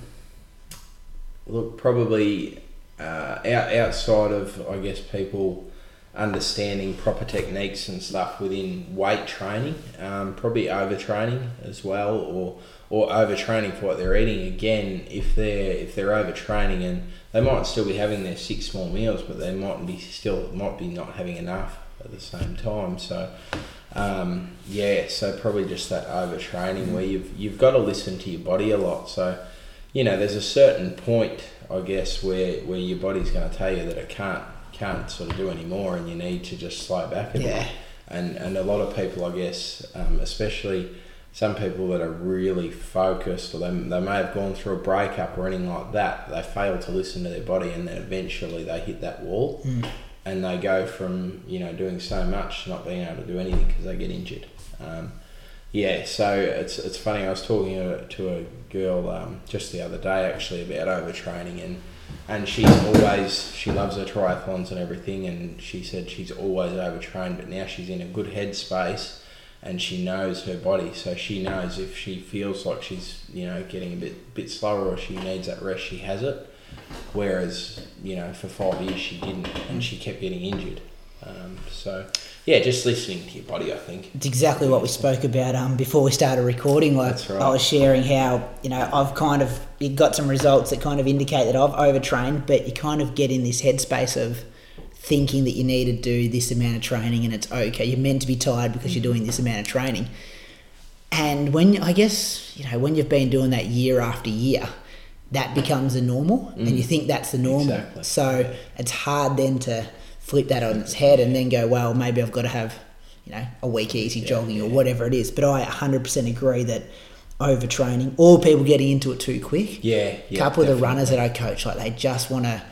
look, probably uh, out, outside of, I guess, people understanding proper techniques and stuff within weight training, um, probably overtraining as well, or or overtraining for what they're eating. Again, if they're if they're overtraining and they might still be having their six small meals, but they might be still might be not having enough at the same time. So. Um, yeah, so probably just that overtraining where you've you've got to listen to your body a lot. So, you know, there's a certain point, I guess, where where your body's going to tell you that it can't can't sort of do anymore, and you need to just slow back a Yeah. bit. And and a lot of people, I guess, um, especially some people that are really focused, or they, they may have gone through a breakup or anything like that. They fail to listen to their body, and then eventually they hit that wall and they go from you know doing so much to not being able to do anything because they get injured. Um, yeah, so it's it's funny. I was talking to, to a girl um, just the other day actually about overtraining and and she's always she loves her triathlons and everything and she said she's always overtrained but now she's in a good headspace and she knows her body so she knows if she feels like she's you know getting a bit bit slower or she needs that rest she has it whereas you know for five years she didn't and she kept getting injured um, so yeah just listening to your body I think It's exactly what we spoke about um, before we started recording. Like That's right. I was sharing how you know I've kind of you got some results that kind of indicate that I've overtrained, but you kind of get in this headspace of thinking that you need to do this amount of training and it's okay. You're meant to be tired because you're doing this amount of training. And when I guess you know when you've been doing that year after year, that becomes the normal, and you think that's the normal. Mm. Exactly. So it's hard then to flip that on its head and then go, well, maybe I've got to have you know a week easy jogging or whatever it is. But I 100% agree that overtraining or people getting into it too quick. yeah, A yeah couple of the runners that I coach, like they just want to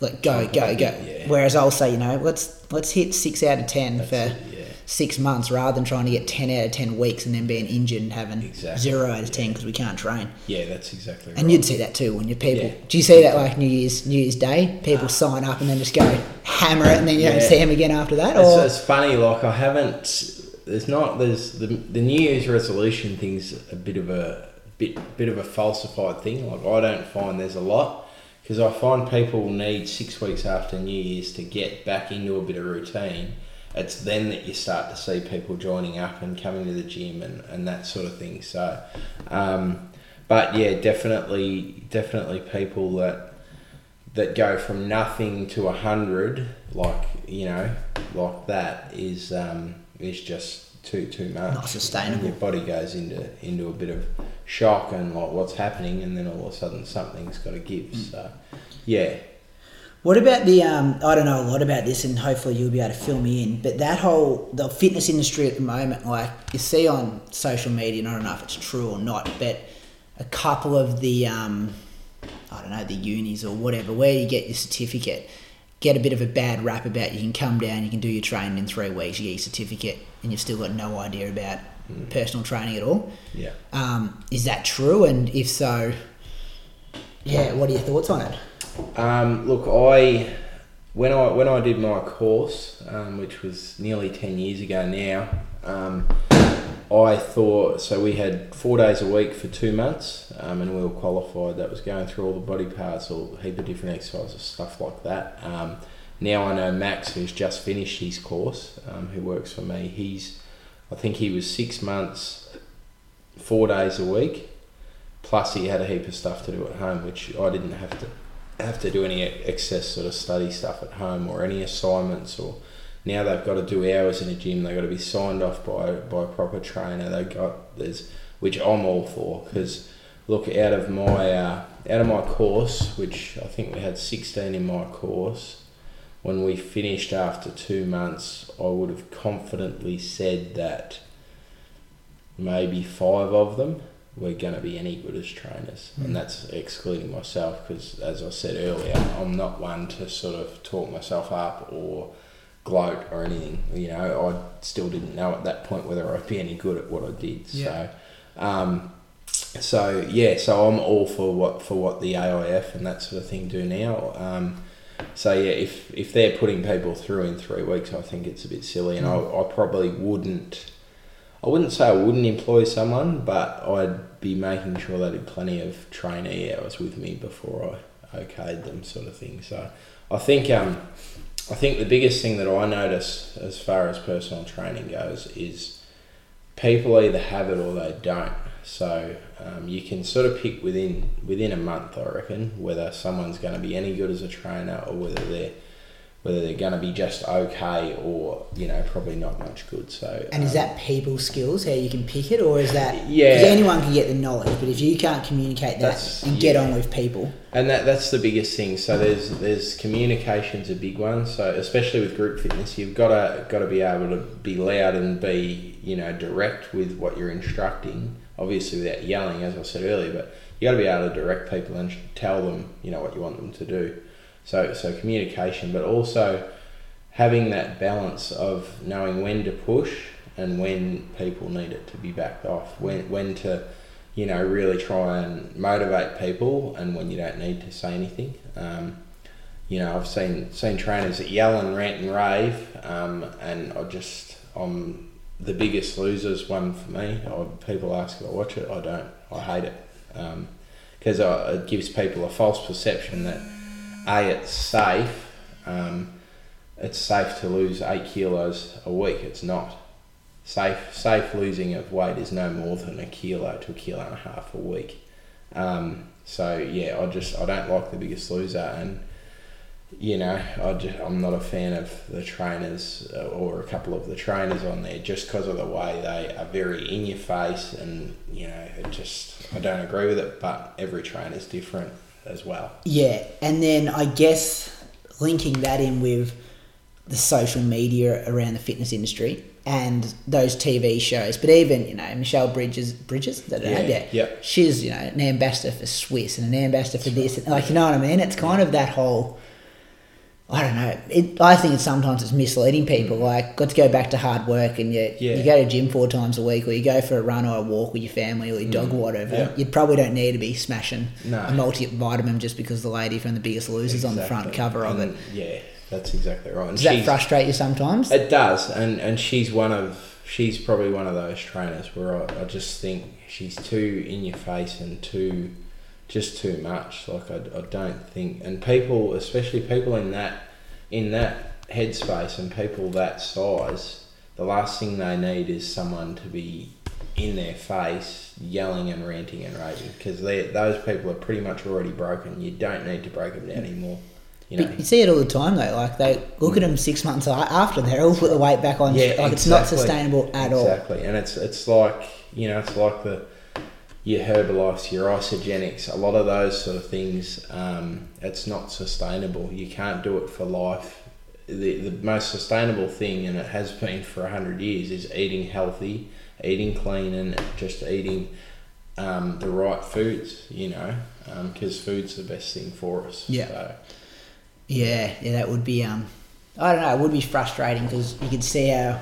like go, go, go. Yeah. Whereas I'll say, you know, let's let's hit six out of ten That's for it, yeah. six months rather than trying to get ten out of ten weeks and then being injured and having Exactly, zero out of ten because we can't train. Yeah, that's exactly right. And you'd see that too when you people. Do you see that like New Year's New Year's Day? People sign up and then just go hammer it, and then you don't see them again after that. It's, Or it's funny, like I haven't. There's not. There's the the New Year's resolution thing's a bit of a bit bit of a falsified thing. Like I don't find there's a lot because I find people need six weeks after New Year's to get back into a bit of routine. It's then that you start to see people joining up and coming to the gym and, and that sort of thing. So, um, but yeah, definitely, definitely people that that go from nothing to a hundred, like you know, like that is um, is just too too much. Not sustainable. Your body goes into into a bit of shock and like what's happening, and then all of a sudden something's got to give. Mm. So, yeah, What about the? Um, I don't know a lot about this, and hopefully you'll be able to fill me in. But that whole the fitness industry at the moment, like you see on social media, I don't know if it's true or not, but a couple of the, um, I don't know, the unis or whatever, where you get your certificate, get a bit of a bad rap about you can come down, you can do your training in three weeks, you get your certificate, and you've still got no idea about personal training at all. yeah. Um, is that true? And if so, yeah, what are your thoughts on it? Um, look, I when I when I did my course, um, which was nearly ten years ago now, um, I thought so. We had four days a week for two months, um, and we were qualified. That was going through all the body parts, all a heap of different exercises, stuff like that. Um, now I know Max, who's just finished his course, um, who works for me. He's, I think he was six months, four days a week, plus he had a heap of stuff to do at home, which I didn't have to have to do any excess sort of study stuff at home or any assignments or now they've got to do hours in a gym they've got to be signed off by by a proper trainer they got there's which I'm all for because look out of my uh, out of my course which I think we had 16 in my course when we finished after two months I would have confidently said that maybe five of them we're going to be any good as trainers, and that's excluding myself because, as I said earlier, I'm not one to sort of talk myself up or gloat or anything. You know, I still didn't know at that point whether I'd be any good at what I did. Yeah. So, um, so yeah, so I'm all for what for what the AIF and that sort of thing do now. Um, so yeah, if if they're putting people through in three weeks, I think it's a bit silly, and I, I probably wouldn't. I wouldn't say I wouldn't employ someone, but I'd be making sure they did plenty of trainee hours with me before I okayed them, sort of thing. So I think um, I think the biggest thing that I notice as far as personal training goes is people either have it or they don't. So um, you can sort of pick within within a month, I reckon, whether someone's going to be any good as a trainer or whether they're whether they're going to be just okay or you know probably not much good. So And is um, that people skills, how you can pick it, or is that Yeah. anyone can get the knowledge, but if you can't communicate that and get yeah. on with people, And that that's the biggest thing. So there's there's communication's a big one. So especially with group fitness, you've got to got to be able to be loud and be you know direct with what you're instructing. Obviously without yelling, as I said earlier, but you got to be able to direct people and tell them you know what you want them to do. So so communication, but also having that balance of knowing when to push and when people need it to be backed off. When when to you know, really try and motivate people, and when you don't need to say anything. Um, you know, I've seen seen trainers that yell and rant and rave, um, and I just I'm the biggest losers one for me. People ask if I watch it, I don't. I hate it because it gives people a false perception that a it's safe. Um, it's safe to lose eight kilos a week. It's not safe safe losing of weight is no more than a kilo to a kilo and a half a week. Um, so yeah, I just I don't like the biggest loser, and you know I just I'm not a fan of the trainers uh, or a couple of the trainers on there just because of the way they are very in your face, and you know it just I don't agree with it. But every trainer's different as well. yeah. And then I guess linking that in with the social media around the fitness industry and those TV shows, but even you know Michelle Bridges, Bridges, that name? Yeah, yeah. She's you know an ambassador for Swisse and an ambassador for this, and like you know what I mean. It's kind of that whole. I don't know. It, I think sometimes it's misleading people. Like, got to go back to hard work, and you Mm. Yeah. you go to gym four times a week, or you go for a run or a walk with your family or your dog or whatever. Mm. Yeah. You probably don't need to be smashing No. a multivitamin just because the lady from The Biggest Losers on the front Exactly. cover of it. Yeah, that's exactly right. And Does that frustrate you sometimes? It does, and and she's one of she's probably one of those trainers where I, I just think she's too in your face and too just too much. Like I, I don't think, and people, especially people in that in that headspace and people that size, the last thing they need is someone to be in their face yelling and ranting and raving because those people are pretty much already broken. You don't need to break them down anymore. You know, you see it all the time though. Like they look at them six months after they're all put the weight back on. Yeah, like it's not sustainable at all. Exactly, and it's it's like you know, it's like the your Herbalifes, your Isagenix, a lot of those sort of things. Um, it's not sustainable. You can't do it for life. The the most sustainable thing, and it has been for hundred years, is eating healthy, eating clean, and just eating um, the right foods. You know, because food's the best thing for us. Yeah. So, Yeah, yeah, that would be. Um, I don't know. It would be frustrating because you could see how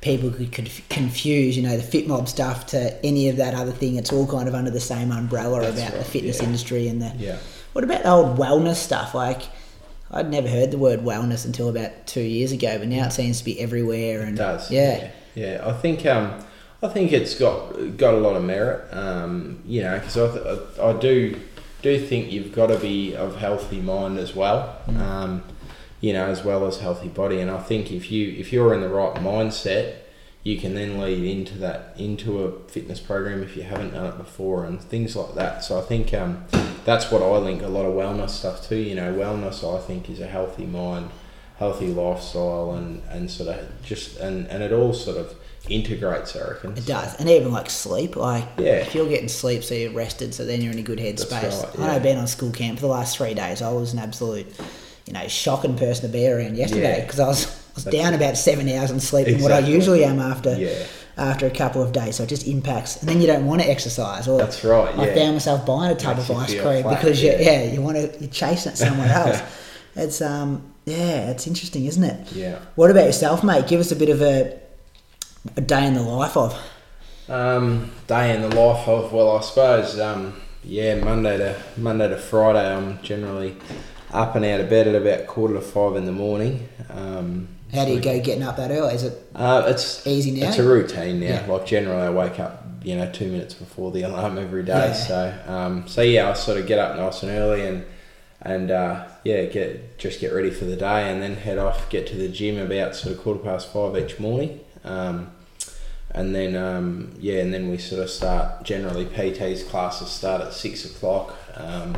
people could, confuse, you know, the FitMob stuff to any of that other thing. It's all kind of under the same umbrella That's about the fitness yeah. industry and the. yeah. What about the old wellness stuff? Like, I'd never heard the word wellness until about two years ago, but now it seems to be everywhere. And It does. Yeah. yeah, yeah. I think um, I think it's got got a lot of merit. Um, you know, because I, th- I I do do think you've got to be of healthy mind as well. Um, you know, as well as healthy body. And I think if you if you're in the right mindset, you can then lead into that into a fitness program if you haven't done it before and things like that. So I think um, that's what I link a lot of wellness stuff to. You know, wellness I think is a healthy mind, healthy lifestyle, and and sort of just and and it all sort of integrates. I reckon It does, and even like sleep. Like, Yeah. if you're getting sleep, so you're rested, so then you're in a good headspace. right, I know, yeah. being on school camp for the last three days, I was an absolute, you know, shocking person to be around yesterday Yeah. because I was, I was That's down it. about seven hours in sleep than what I usually am after. Yeah. after a couple of days. So it just impacts, and then you don't want to exercise. Or That's right, I found myself buying a tub of ice cream flat, because you, yeah. yeah, you want to you're chasing it somewhere else. it's um yeah, it's interesting, isn't it? Yeah. What about yourself, mate? Give us a bit of a a day in the life of. Um, day in the life of well, I suppose um, yeah, Monday to Monday to Friday, I'm generally up and out of bed at about quarter to five in the morning. Um, How do you go getting up that early? Is it Uh, it's Easy now? It's a routine now. Yeah. Like generally, I wake up you know two minutes before the alarm every day. Yeah. So um, so yeah, I sort of get up nice and early and and uh, yeah, get just get ready for the day and then head off. Get to the gym about sort of quarter past five each morning. Um, and then um, yeah, and then we sort of start. Generally, PT's classes start at six o'clock. Um,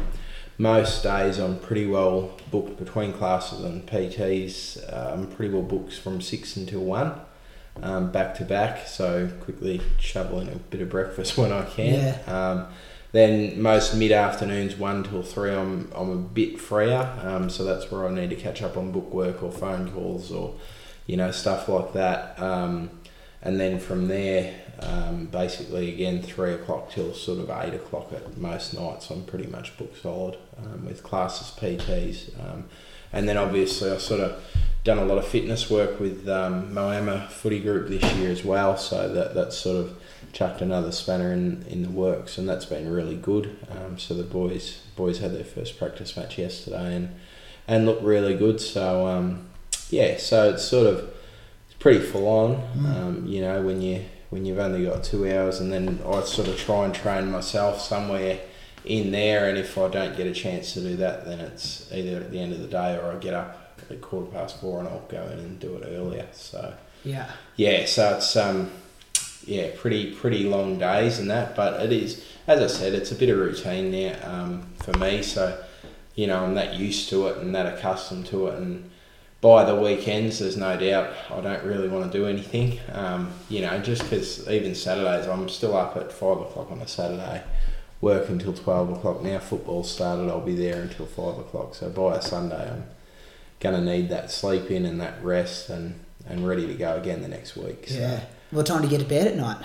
most days I'm pretty well booked between classes and PTs. Uh, I'm pretty well booked from six until one, um, back to back. So quickly shovel in a bit of breakfast when I can. Yeah. Um, then most mid afternoons, one till three, I'm I'm a bit freer. Um, so that's where I need to catch up on book work or phone calls or, you know, stuff like that. Um, and then from there, um, basically again three o'clock till sort of eight o'clock at most nights. I'm pretty much booked solid um, with classes, PTs, um, and then obviously I sort of done a lot of fitness work with um, Moama Footy Group this year as well. So that that's sort of chucked another spanner in, in the works, and that's been really good. Um, so the boys boys had their first practice match yesterday and and looked really good. So um, yeah, so it's sort of pretty full on. Um, you know, when you when you've only got two hours, and then I sort of try and train myself somewhere in there. And if I don't get a chance to do that, then it's either at the end of the day or I get up at quarter past four and I'll go in and do it earlier. So yeah? yeah, so it's um, yeah, pretty pretty long days and that, but it is as I said, it's a bit of routine now um, for me. So you know, I'm that used to it and that accustomed to it, and by the weekends, there's no doubt I don't really want to do anything. Um, you know, just because even Saturdays, I'm still up at five o'clock on a Saturday, work until twelve o'clock. Now football started, I'll be there until five o'clock. So by a Sunday, I'm gonna need that sleep in and that rest and and ready to go again the next week. So. Yeah. What time do you get to bed at night?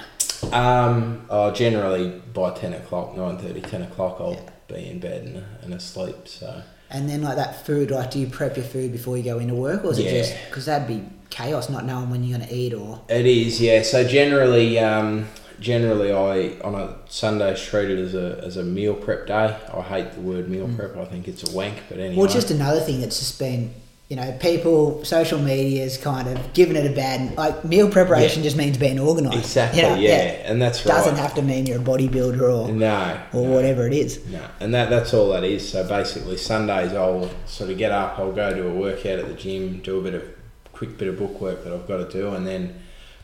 Um, oh, generally by 10 o'clock, 9.30, 10 o'clock, I'll Yeah. be in bed and, and asleep. So, And then like that food, like do you prep your food before you go into work, or is it just because that'd be chaos not knowing when you're going to eat or it is, yeah. So, generally, um, generally, I on a Sunday treat it as a, as a meal prep day. I hate the word meal prep, I think it's a wank, but anyway. Mm. well, just another thing that's just been you know people social media's kind of giving it a bad like meal preparation Yeah. just means being organised. Exactly, You know, yeah, and that's right. Doesn't have to mean you're a bodybuilder or No. or no. whatever it is. No, and that that's all that is. So basically, Sundays I'll sort of get up, I'll go do a workout at the gym, do a bit of quick bit of book work that I've got to do, and then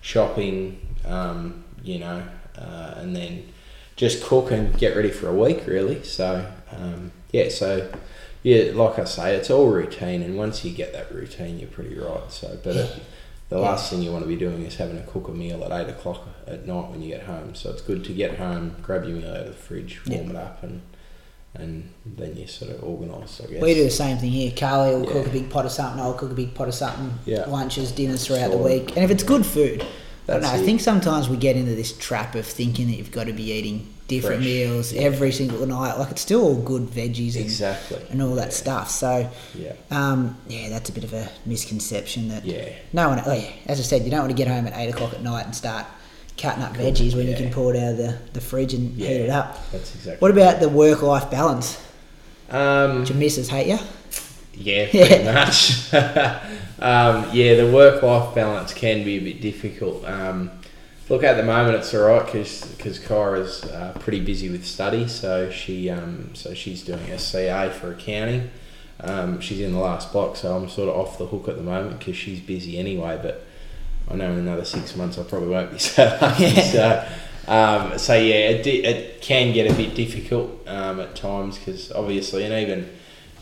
shopping, um, you know, uh, and then just cook and get ready for a week really. So um, yeah, so yeah, like I say, it's all routine, and once you get that routine, you're pretty right. So, but it, the last thing you want to be doing is having to cook a meal at eight o'clock at night when you get home. So it's good to get home, grab your meal out of the fridge, warm it up, and and then you sort of organise. I guess. We do the same thing here. Carly will cook a big pot of something. I'll cook a big pot of something. Yeah. Lunches, dinners throughout the week, and if it's good food. That's I it. think sometimes we get into this trap of thinking that you've got to be eating different Fresh. meals every single night. Like it's still all good veggies and, Exactly. and all that Yeah. stuff. So Yeah. um, yeah, that's a bit of a misconception that Yeah. no one. Oh yeah, as I said, you don't want to get home at eight o'clock at night and start cutting up veggies when you can pull it out of the, the fridge and Yeah. heat it up. That's exactly. What about the work life balance? Um, Do your missus hate you? Yeah, pretty much. um, yeah, the work life balance can be a bit difficult. Um, look, at the moment it's all right because Kyra's uh, pretty busy with study, so she um, so she's doing a CA for accounting. Um, she's in the last block, so I'm sort of off the hook at the moment because she's busy anyway. But I know in another six months I probably won't be so lucky. so, um, so yeah, it, di- it can get a bit difficult um, at times because obviously, and even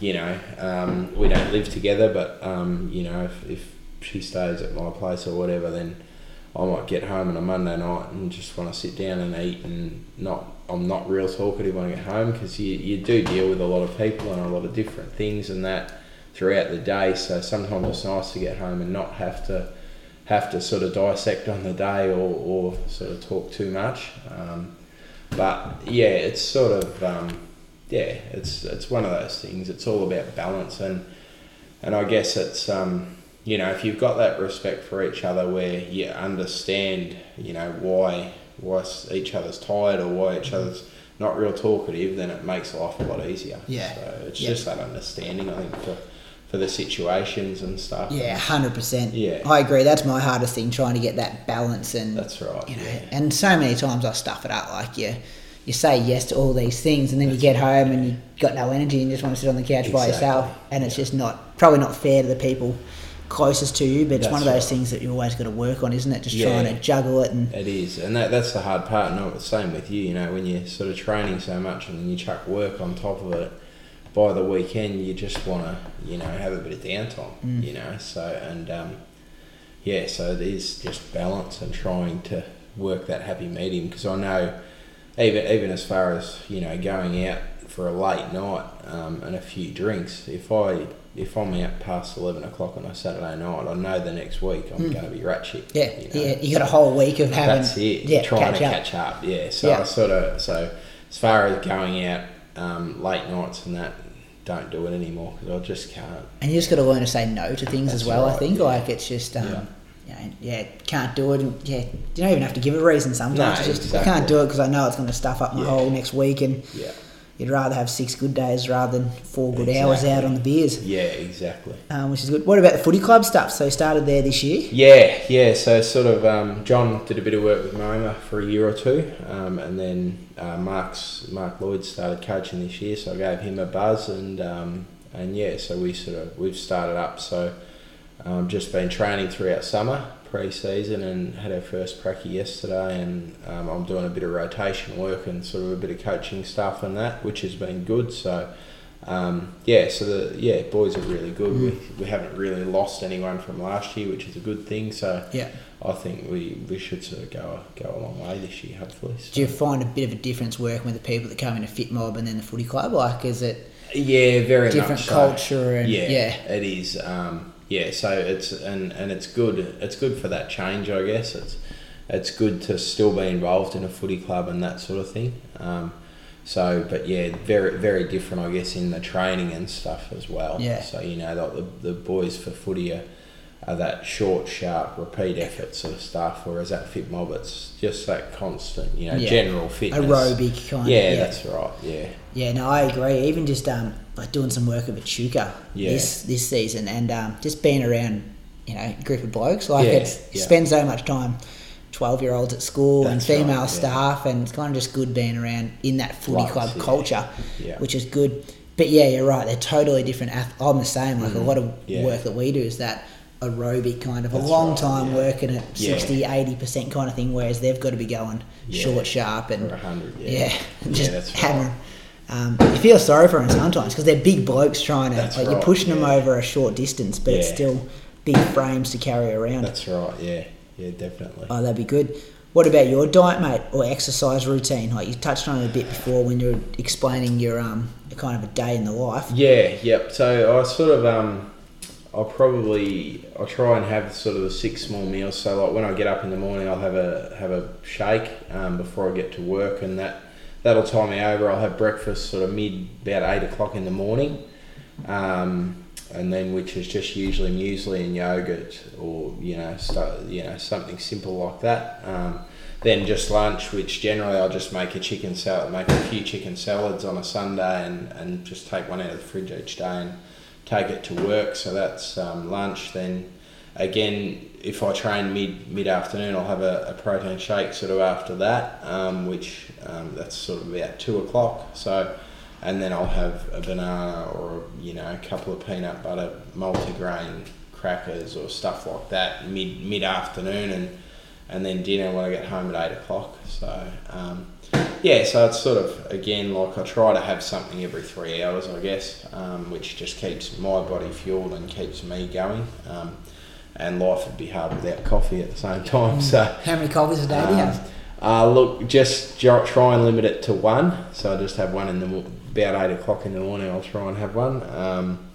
you know, um, we don't live together, but um, you know, if, if she stays at my place or whatever, then I might get home on a Monday night and just want to sit down and eat and not. I'm not real talkative when I get home because you, you do deal with a lot of people and a lot of different things and that throughout the day. So sometimes it's nice to get home and not have to have to sort of dissect on the day or, or sort of talk too much. Um, but yeah, it's sort of um, yeah, it's it's one of those things. It's all about balance and and I guess it's um, you know if you've got that respect for each other where you understand you know why why each other's tired or why each mm-hmm. other's not real talkative, then it makes life a lot easier. Yeah. So it's Yeah. just that understanding, I think, for for the situations and stuff. Yeah, hundred percent. Yeah. I agree. That's my hardest thing, trying to get that balance and That's right. you know. yeah. And so many times I stuff it up. Like you, you say yes to all these things, and then you get home and you got no energy and you just want to sit on the couch by yourself. And it's just not probably not fair to the people closest to you. But it's one of those right. things that you always got to work on, isn't it? Just Yeah. trying to juggle it and It is, and that that's the hard part. No, the same with you. You know, when you're sort of training so much and then you chuck work on top of it, by the weekend you just want to, you know, have a bit of downtime. Mm. You know, so and um, yeah, so it is just balance and trying to work that happy medium because I know, even even as far as you know, going out for a late night um, and a few drinks, if I if I'm out past eleven o'clock on a Saturday night, I know the next week I'm going to be ratchet. Mm. yeah, you know. yeah. You got a whole week of having That's it. yeah trying catch to up. catch up. Yeah. So Yeah. I sort of so as far as going out um, late nights and that, don't do it anymore because I just can't. And you just got to learn to say no to things as That's well. I think yeah. like it's just um, Yeah. you know, yeah, can't do it. And, yeah, you don't even have to give a reason. Sometimes No, just exactly. I can't do it because I know it's going to stuff up my Yeah. whole next week, and Yeah. You'd rather have six good days rather than four good hours out on the beers, Yeah. Exactly. um, which is good. What about the footy club stuff? So you started there this year. Yeah, yeah. So sort of, um, John did a bit of work with Moama for a year or two, um, and then uh, Mark's Mark Lloyd started coaching this year, so I gave him a buzz, and um, and yeah, so we sort of we've started up. So um, just been training throughout summer pre-season and had our first pracky yesterday, and um, I'm doing a bit of rotation work and sort of a bit of coaching stuff and that, which has been good. So. Um, yeah, so the yeah boys are really good. We, we haven't really lost anyone from last year, which is a good thing. So Yeah. I think we, we should sort of go go a long way this year, hopefully. So- Do you find a bit of a difference working with the people that come in a fit mob and then the footy club? Like, is it Yeah, very different much so. culture and yeah, yeah. it is. Um, yeah, so it's and and it's good. It's good for that change, I guess. It's it's good to still be involved in a footy club and that sort of thing. Um, so, but yeah, very very different, I guess, in the training and stuff as well. Yeah. So you know, like the the boys for footy are, are that short, sharp, repeat effort sort of stuff, whereas at FitMob, it's just that constant, you know, Yeah. general fitness. aerobic kind Yeah, of? that's right. Yeah. Yeah, no, I agree. Even just um, like doing some work with Echuca Yeah. this this season, and um, just being around, you know, a group of blokes. Like Yeah, it's yeah. spend so much time, twelve year olds at school and That's right, female yeah. staff, and it's kind of just good being around in that footy Right, club yeah. culture, Yeah. which is good. But yeah, you're right. They're totally different. ath- I'm the same. Like a lot of Mm, yeah. work that we do is that aerobic kind of a long right, time yeah. working at Yeah. 60 80 percent kind of thing whereas they've got to be going Yeah. short sharp and For 100, yeah. yeah, Yeah, just that's right. Um, you feel sorry for them sometimes because they're big blokes trying to. That's like you're right, pushing them over a short distance, but it's still big frames to carry around. That's right. Yeah. Yeah. Definitely. oh, that'd be good. What about your diet, mate, or exercise routine? Like you touched on it a bit before when you were explaining your um kind of a day in the life. Yeah, yep. So I sort of um, I'll probably I'll try and have sort of the six small meals. So like when I get up in the morning, I'll have a have a shake um, before I get to work, and that that'll tie me over. I'll have breakfast sort of mid about eight o'clock in the morning, um, and then which is just usually muesli and yogurt, or you know you know something simple like that. Um, then just lunch, which generally I'll just make a chicken salad, make a few chicken salads on a Sunday, and, and just take one out of the fridge each day and take it to work. So that's um, lunch. Then again, if I train mid mid afternoon, I'll have a, a protein shake sort of after that, um, which um, that's sort of about two o'clock. So. And then I'll have a banana or you know a couple of peanut butter multigrain crackers or stuff like that mid mid afternoon and and then dinner when I get home at eight o'clock. So um, yeah, so it's sort of again like I try to have something every three hours, I guess, um, which just keeps my body fueled and keeps me going. Um, and life would be hard without coffee at the same time. So How many coffees a day do you um, have? uh, look, just try and limit it to one. So I just have one in the about eight o'clock in the morning. I'll try and have one. Um,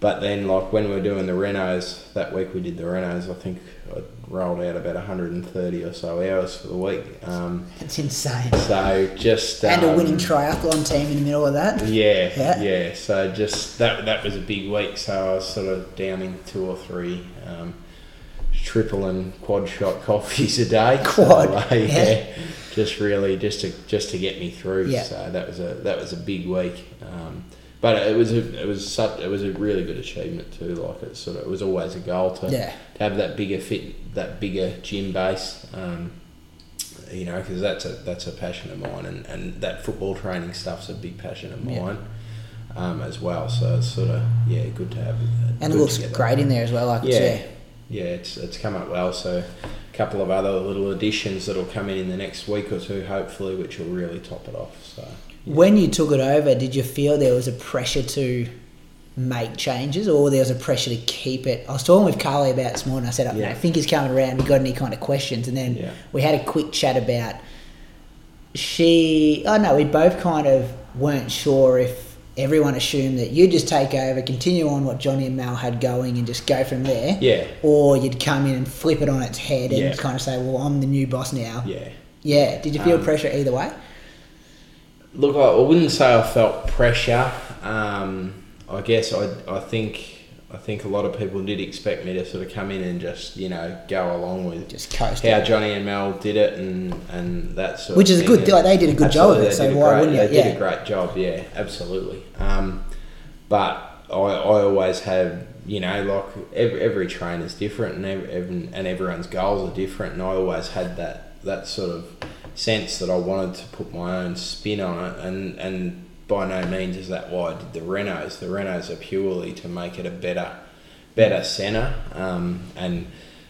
but then like when we were doing the renos that week, we did the renos. I think I rolled out about 130 or so hours for the week. Um, It's insane. so just And a um, winning triathlon team in the middle of that. yeah, Yeah. yeah, So just that that was a big week. So I was sort of downing two or three um, triple and quad shot coffees a day. So, Quad, uh, yeah. yeah. Just really just to just to get me through. Yeah. So that was a that was a big week. Um, but it was a it was such it was a really good achievement too. Like it sort of it was always a goal to, Yeah. to have that bigger fit that bigger gym base. Um, you know, because that's a that's a passion of mine, and, and that football training stuff's a big passion of Yeah. mine um, as well. So it's sort of yeah, good to have. And it looks great in there as well. Like Yeah, it's, yeah, it's it's come up well. So a couple of other little additions that'll come in in the next week or two, hopefully, which will really top it off. So When you took it over, did you feel there was a pressure to make changes or there was a pressure to keep it? I was talking with Carly about it this morning. I said, Yeah. I think he's coming around. We got any kind of questions? And then Yeah. we had a quick chat about she. Oh no, we both kind of weren't sure if everyone assumed that you'd just take over, continue on what Johnny and Mal had going, and just go from there. Yeah. Or you'd come in and flip it on its head and Yeah. kind of say, "Well, I'm the new boss now." yeah. Yeah. Did you feel Um, pressure either way? Look, I, I wouldn't say I felt pressure. Um, I guess I, I think I think a lot of people did expect me to sort of come in and just you know go along with Just coast. how it. Johnny and Mel did it and and that sort Which is a good- like, they did a good job of it, so they did a why great- wouldn't you? They did a great job, yeah, absolutely. Um, but I, I always have you know like every, every is different and every, and everyone's goals are different and I always had that that sort of sense that I wanted to put my own spin on it and and by no means is that why I did the Renos. The Renos are purely to make it a better better centre um, and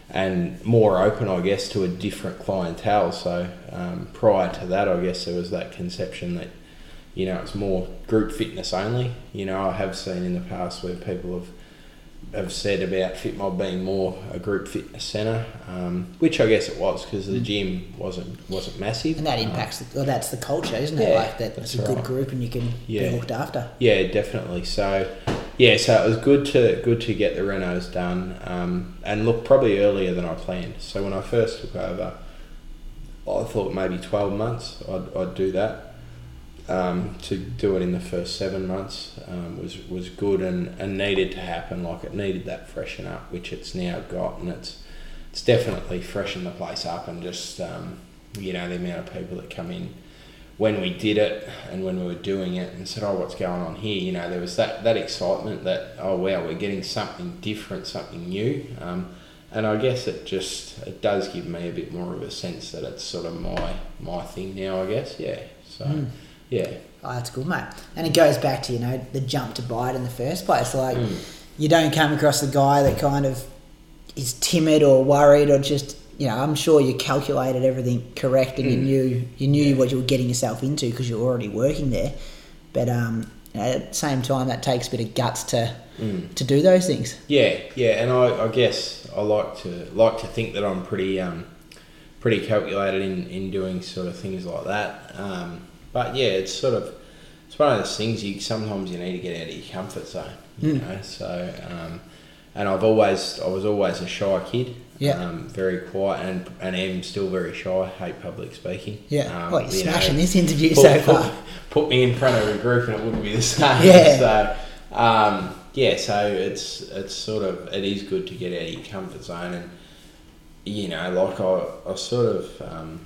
and more open, I guess, to a different clientele. So um, prior to that, I guess there was that conception that you know it's more group fitness only. You know, I have seen in the past where people have have said about FitMob being more a group fitness centre, um, which I guess it was because the gym wasn't wasn't massive, And that Um, impacts, the, well, that's the culture, isn't it? Yeah, like that it's a good right. group and you can Yeah. be looked after. Yeah, definitely. So, yeah, so it was good to good to get the renos done, um, and look probably earlier than I planned. So when I first took over, I thought maybe twelve months I'd, I'd do that. Um, to do it in the first seven months um, was was good and, and needed to happen. Like it needed that freshen up, which it's now got, and it's it's definitely freshened the place up and just um, you know the amount of people that come in when we did it and when we were doing it and said, "Oh, what's going on here?" You know, there was that that excitement that oh wow, we're getting something different, something new. Um, and I guess it just it does give me a bit more of a sense that it's sort of my my thing now. I guess yeah. So yeah, Oh, that's good, mate. And it goes back to, you know, the jump to buy it in the first place. Like, Mm. you don't come across the guy that kind of is timid or worried or just, you know, I'm sure you calculated everything correct and you Mm. knew you knew what you were getting yourself into because you're already working there. But um, you know, at the same time, that takes a bit of guts to Mm. to do those things. Yeah, yeah, and I, I guess I like to like to think that I'm pretty um, pretty calculated in, in doing sort of things like that. Um, but yeah, it's sort of it's one of those things you sometimes you need to get out of your comfort zone, you know. So um, and I've always I was always a shy kid. Yeah. Um, very quiet and and am still very shy. Hate public speaking. Yeah. Um, well, you're you know, smashing this interview put, so put- far. put me in front of a group and it wouldn't be the same. Yeah. So um, yeah, so it's it's sort of it is good to get out of your comfort zone and you know like I, I sort of um,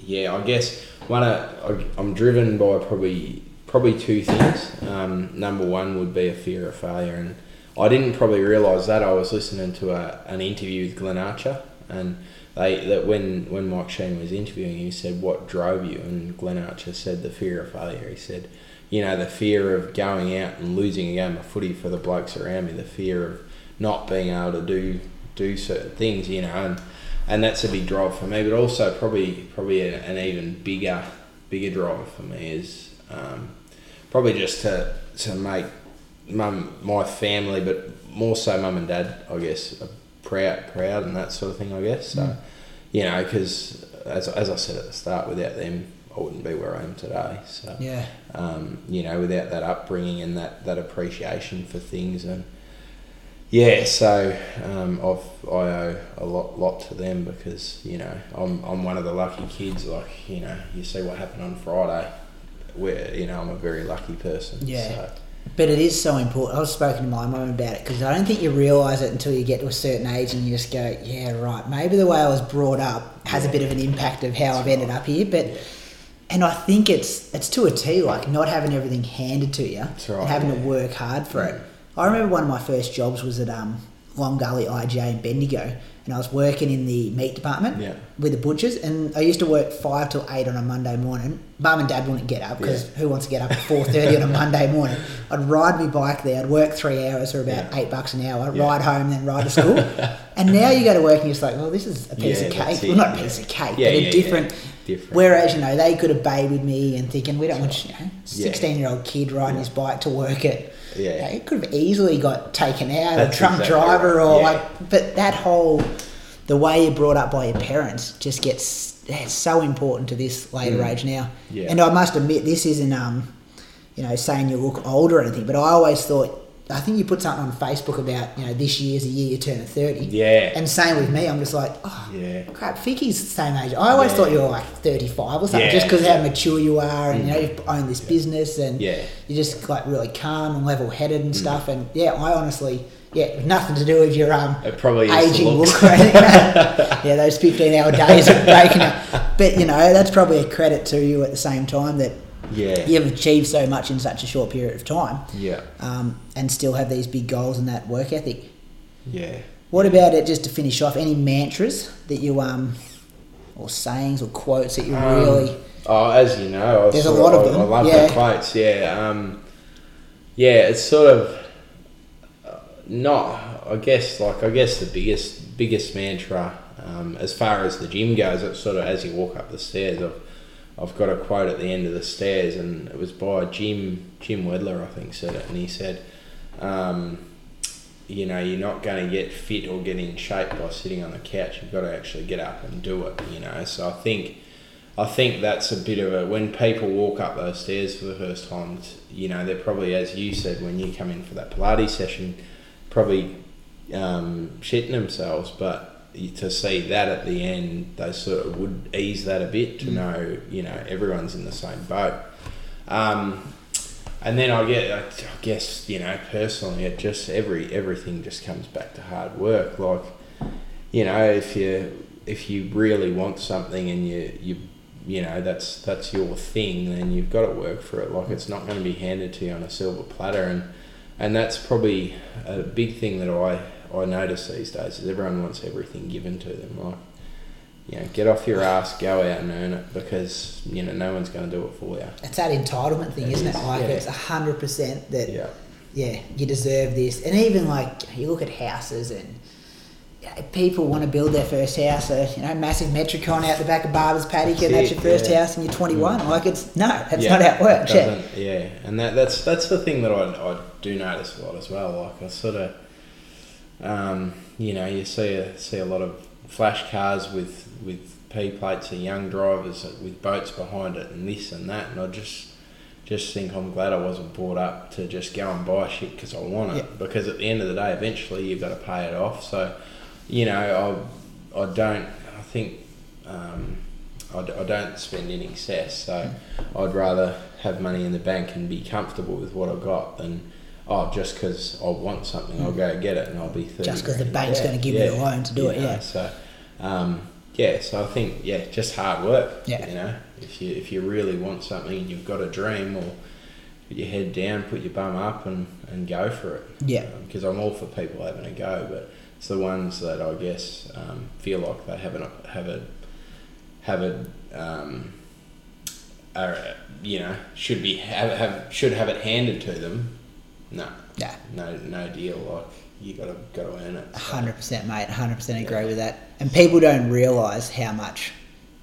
yeah I guess one of, I, I'm driven by probably probably two things. Um, number one would be a fear of failure and I didn't probably realise that I was listening to a, an interview with Glenn Archer and they that when when Mike Sheahan was interviewing, he said, "What drove you?" And Glenn Archer said, "The fear of failure." He said, "You know, the fear of going out and losing a game of footy for the blokes around me, the fear of not being able to do do certain things, you know, and and that's a big drive for me. But also probably probably a, an even bigger bigger drive for me is um, probably just to to make mum my family, but more so mum and dad, I guess, proud proud and that sort of thing. I guess so. You know, because as, as I said at the start, without them, I I wouldn't be where I am today. So Yeah. um, you know, without that upbringing and that, that appreciation for things and yeah, so um, I've, I owe a lot lot to them because you know I'm, I'm one of the lucky kids. Like you know, you see what happened on Friday, where you know I'm a very lucky person. Yeah. So, But it is so important. I've spoken to my mum about it because I don't think you realise it until you get to a certain age and you just go, yeah, right. Maybe the way I was brought up has a bit of an impact of how I've ended up here. But and I think it's it's to a T, like not having everything handed to you right, and having to work hard for it. I remember one of my first jobs was at um, Long Gully IGA in Bendigo, and I was working in the meat department Yeah. with the butchers, and I used to work five till eight on a Monday morning. Mum and Dad wouldn't get up because Yeah. who wants to get up at four thirty on a Monday morning? I'd ride my bike there. I'd work three hours for about Yeah. eight bucks an hour. Ride home, then ride to school. and now you go to work and you're just like, well, this is a piece of cake. Well, not a piece of cake, but a different. Different. Whereas you know they could have babied me and thinking we don't want you know sixteen year old kid riding his bike to work at. Yeah. you know, it could have easily got taken out, That's a drunk exactly driver, right, or yeah. like. But that whole, the way you're brought up by your parents, just gets it's so important to this later age now. Mm. Yeah. And I must admit, this isn't um, you know, saying you look old or anything, but I always thought. I think you put something on Facebook about you know this year's the year you turn thirty. Yeah. And same with me, I'm just like, oh, Yeah. crap, Ficky's the same age. I always Yeah. thought you were like 35 or something, Yeah, just because how mature you are and you know you own this business and Yeah. you're just like really calm and level headed and stuff. And yeah, I honestly, yeah, nothing to do with your um It probably aging look yeah, those 15 hour days of breaking up. But you know, that's probably a credit to you at the same time that yeah. you've achieved so much in such a short period of time. Yeah. Um, and still have these big goals and that work ethic. Yeah. What about it? Just to finish off, any mantras that you um, or sayings or quotes that you Um, really? Oh, as you know, I There's a lot of I- them, I love yeah. the quotes. Yeah, um, yeah. It's sort of uh, not. I guess like I guess the biggest biggest mantra um, as far as the gym goes. It's sort of as you walk up the stairs. I've I've got a quote at the end of the stairs, and it was by Jim Jim Wendler, I think, said it, and he said. Um, you know, you're not going to get fit or get in shape by sitting on the couch. You've got to actually get up and do it. You know, so I think, I think that's a bit of a when people walk up those stairs for the first time. You know, they're probably as you said when you come in for that Pilates session, probably um, shitting themselves. But to see that at the end, they sort of would ease that a bit to know, you know, everyone's in the same boat. Um, and then I get, I guess, you know, personally, it just every everything just comes back to hard work. Like, you know, if you if you really want something and you you you know that's that's your thing, then you've got to work for it. Like, it's not going to be handed to you on a silver platter, and and that's probably a big thing that I I notice these days is everyone wants everything given to them. Like, you know, get off your ass, go out and earn it because you know no one's going to do it for you. It's that entitlement thing, It isn't it? is, Like yeah. it's hundred percent that Yeah. yeah, you deserve this. And even like you look at houses and people want to build their first house, you know, massive Metricon out the back of Barber's paddock, and that's your first yeah. house, and you're 21. Mm. Like it's no, that's Yeah, not how it works. it Yeah. yeah, and that, that's that's the thing that I, I do notice a lot as well. Like I sort of, um, you know, you see a see a lot of flash cars with with P plates of young drivers with boats behind it and this and that, and I just just think I'm glad I wasn't brought up to just go and buy shit because I want it. Yeah. Because at the end of the day, eventually you've got to pay it off. So, you know, I I don't. I think. Um, I, d- I don't spend in excess, so I'd rather have money in the bank and be comfortable with what I've got than oh just because I want something I'll go get it and I'll be thirty. Just 'cause the bank's gonna give you the loan to do it, yeah. So um, yeah, so I think yeah, just hard work. Yeah. You know, if you if you really want something and you've got a dream, or put your head down, put your bum up, and and go for it. Yeah. Because I'm all for people having a go, but it's the ones that I guess um, feel like they haven't have a have a um, are, you know should be have, have should have it handed to them. No, Yeah. no, no deal. Like you gotta gotta earn it. so. Hundred percent, mate. Hundred percent agree with that. And people don't realise how much,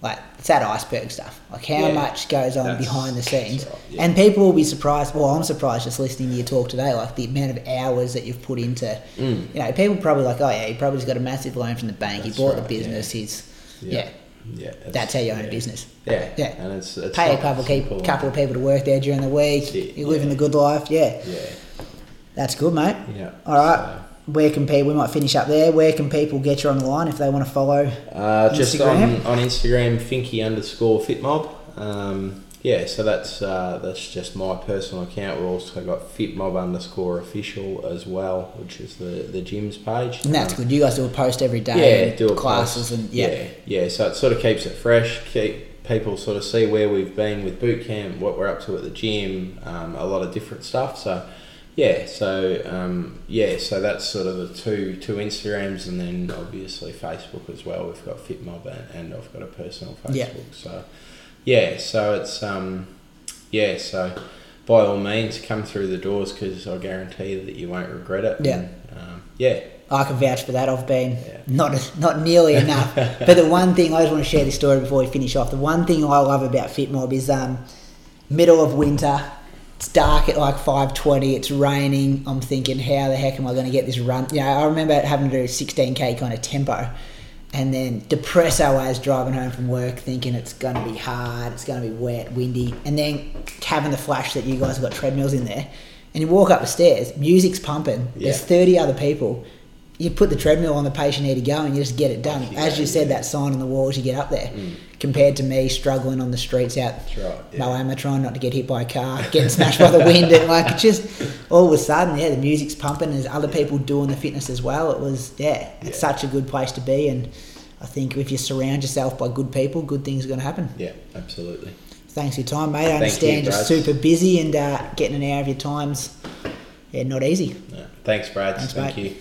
like, it's that iceberg stuff. Like how Yeah. much goes on That's- behind the scenes. right, yeah. And people will be surprised. Well, I'm surprised just listening to you talk today. Like the amount of hours that you've put into. Mm. You know, people probably like, oh yeah, he probably just got a massive loan from the bank. That's he bought right, the business. yeah. He's Yeah. yeah. yeah, That's how you own a business. Yeah, Yeah. and it's, it's Pay a couple of people, couple of people to work there during the week. Yeah, You're living yeah. the good life. Yeah, Yeah, that's good, mate. yeah. All right. Where can people? We might finish up there. Where can people get you on the line if they want to follow? Uh, just on, on Instagram, Finky underscore FitMob. Um, yeah, so that's uh, that's just my personal account. We've also got FitMob underscore official as well, which is the the gym's page. And that's Um, good. You guys do a post every day. Yeah, do classes post. and yeah. yeah, yeah. So it sort of keeps it fresh. Keep people sort of see where we've been with boot camp, what we're up to at the gym, um, a lot of different stuff. So yeah, so um, yeah, so that's sort of the two two Instagrams, and then obviously Facebook as well. We've got FitMob and, and I've got a personal Facebook. Yeah. So yeah, so it's um, yeah, so by all means come through the doors because I guarantee that you won't regret it. Yeah. And, um, yeah. I can vouch for that. I've been Yeah. not not nearly enough. but the one thing I just want to share this story before we finish off. The one thing I love about FitMob is um, middle of winter. It's dark at like five twenty. It's raining. I'm thinking, how the heck am I going to get this run? You know, I remember having to do sixteen k kind of tempo, and then depresso as driving home from work, thinking it's going to be hard. It's going to be wet, windy, and then having the flash that you guys have got treadmills in there, and you walk up the stairs. Music's pumping. There's thirty other people you put the treadmill on the pace you need to go and you just get it done. As you said, yeah. that sign on the wall as you get up there, compared to me struggling on the streets out right, yeah. Moama trying not to get hit by a car, getting smashed by the wind, and like it just all of a sudden, yeah, the music's pumping. There's other people doing the fitness as well. It was yeah, it's such a good place to be, and I think if you surround yourself by good people, good things are going to happen. Yeah, absolutely. Thanks for your time, mate. I Thank you, understand you're super busy and uh, getting an hour of your times, yeah, not easy. Thanks, Brad. Thanks, Thank mate. you.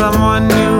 Someone new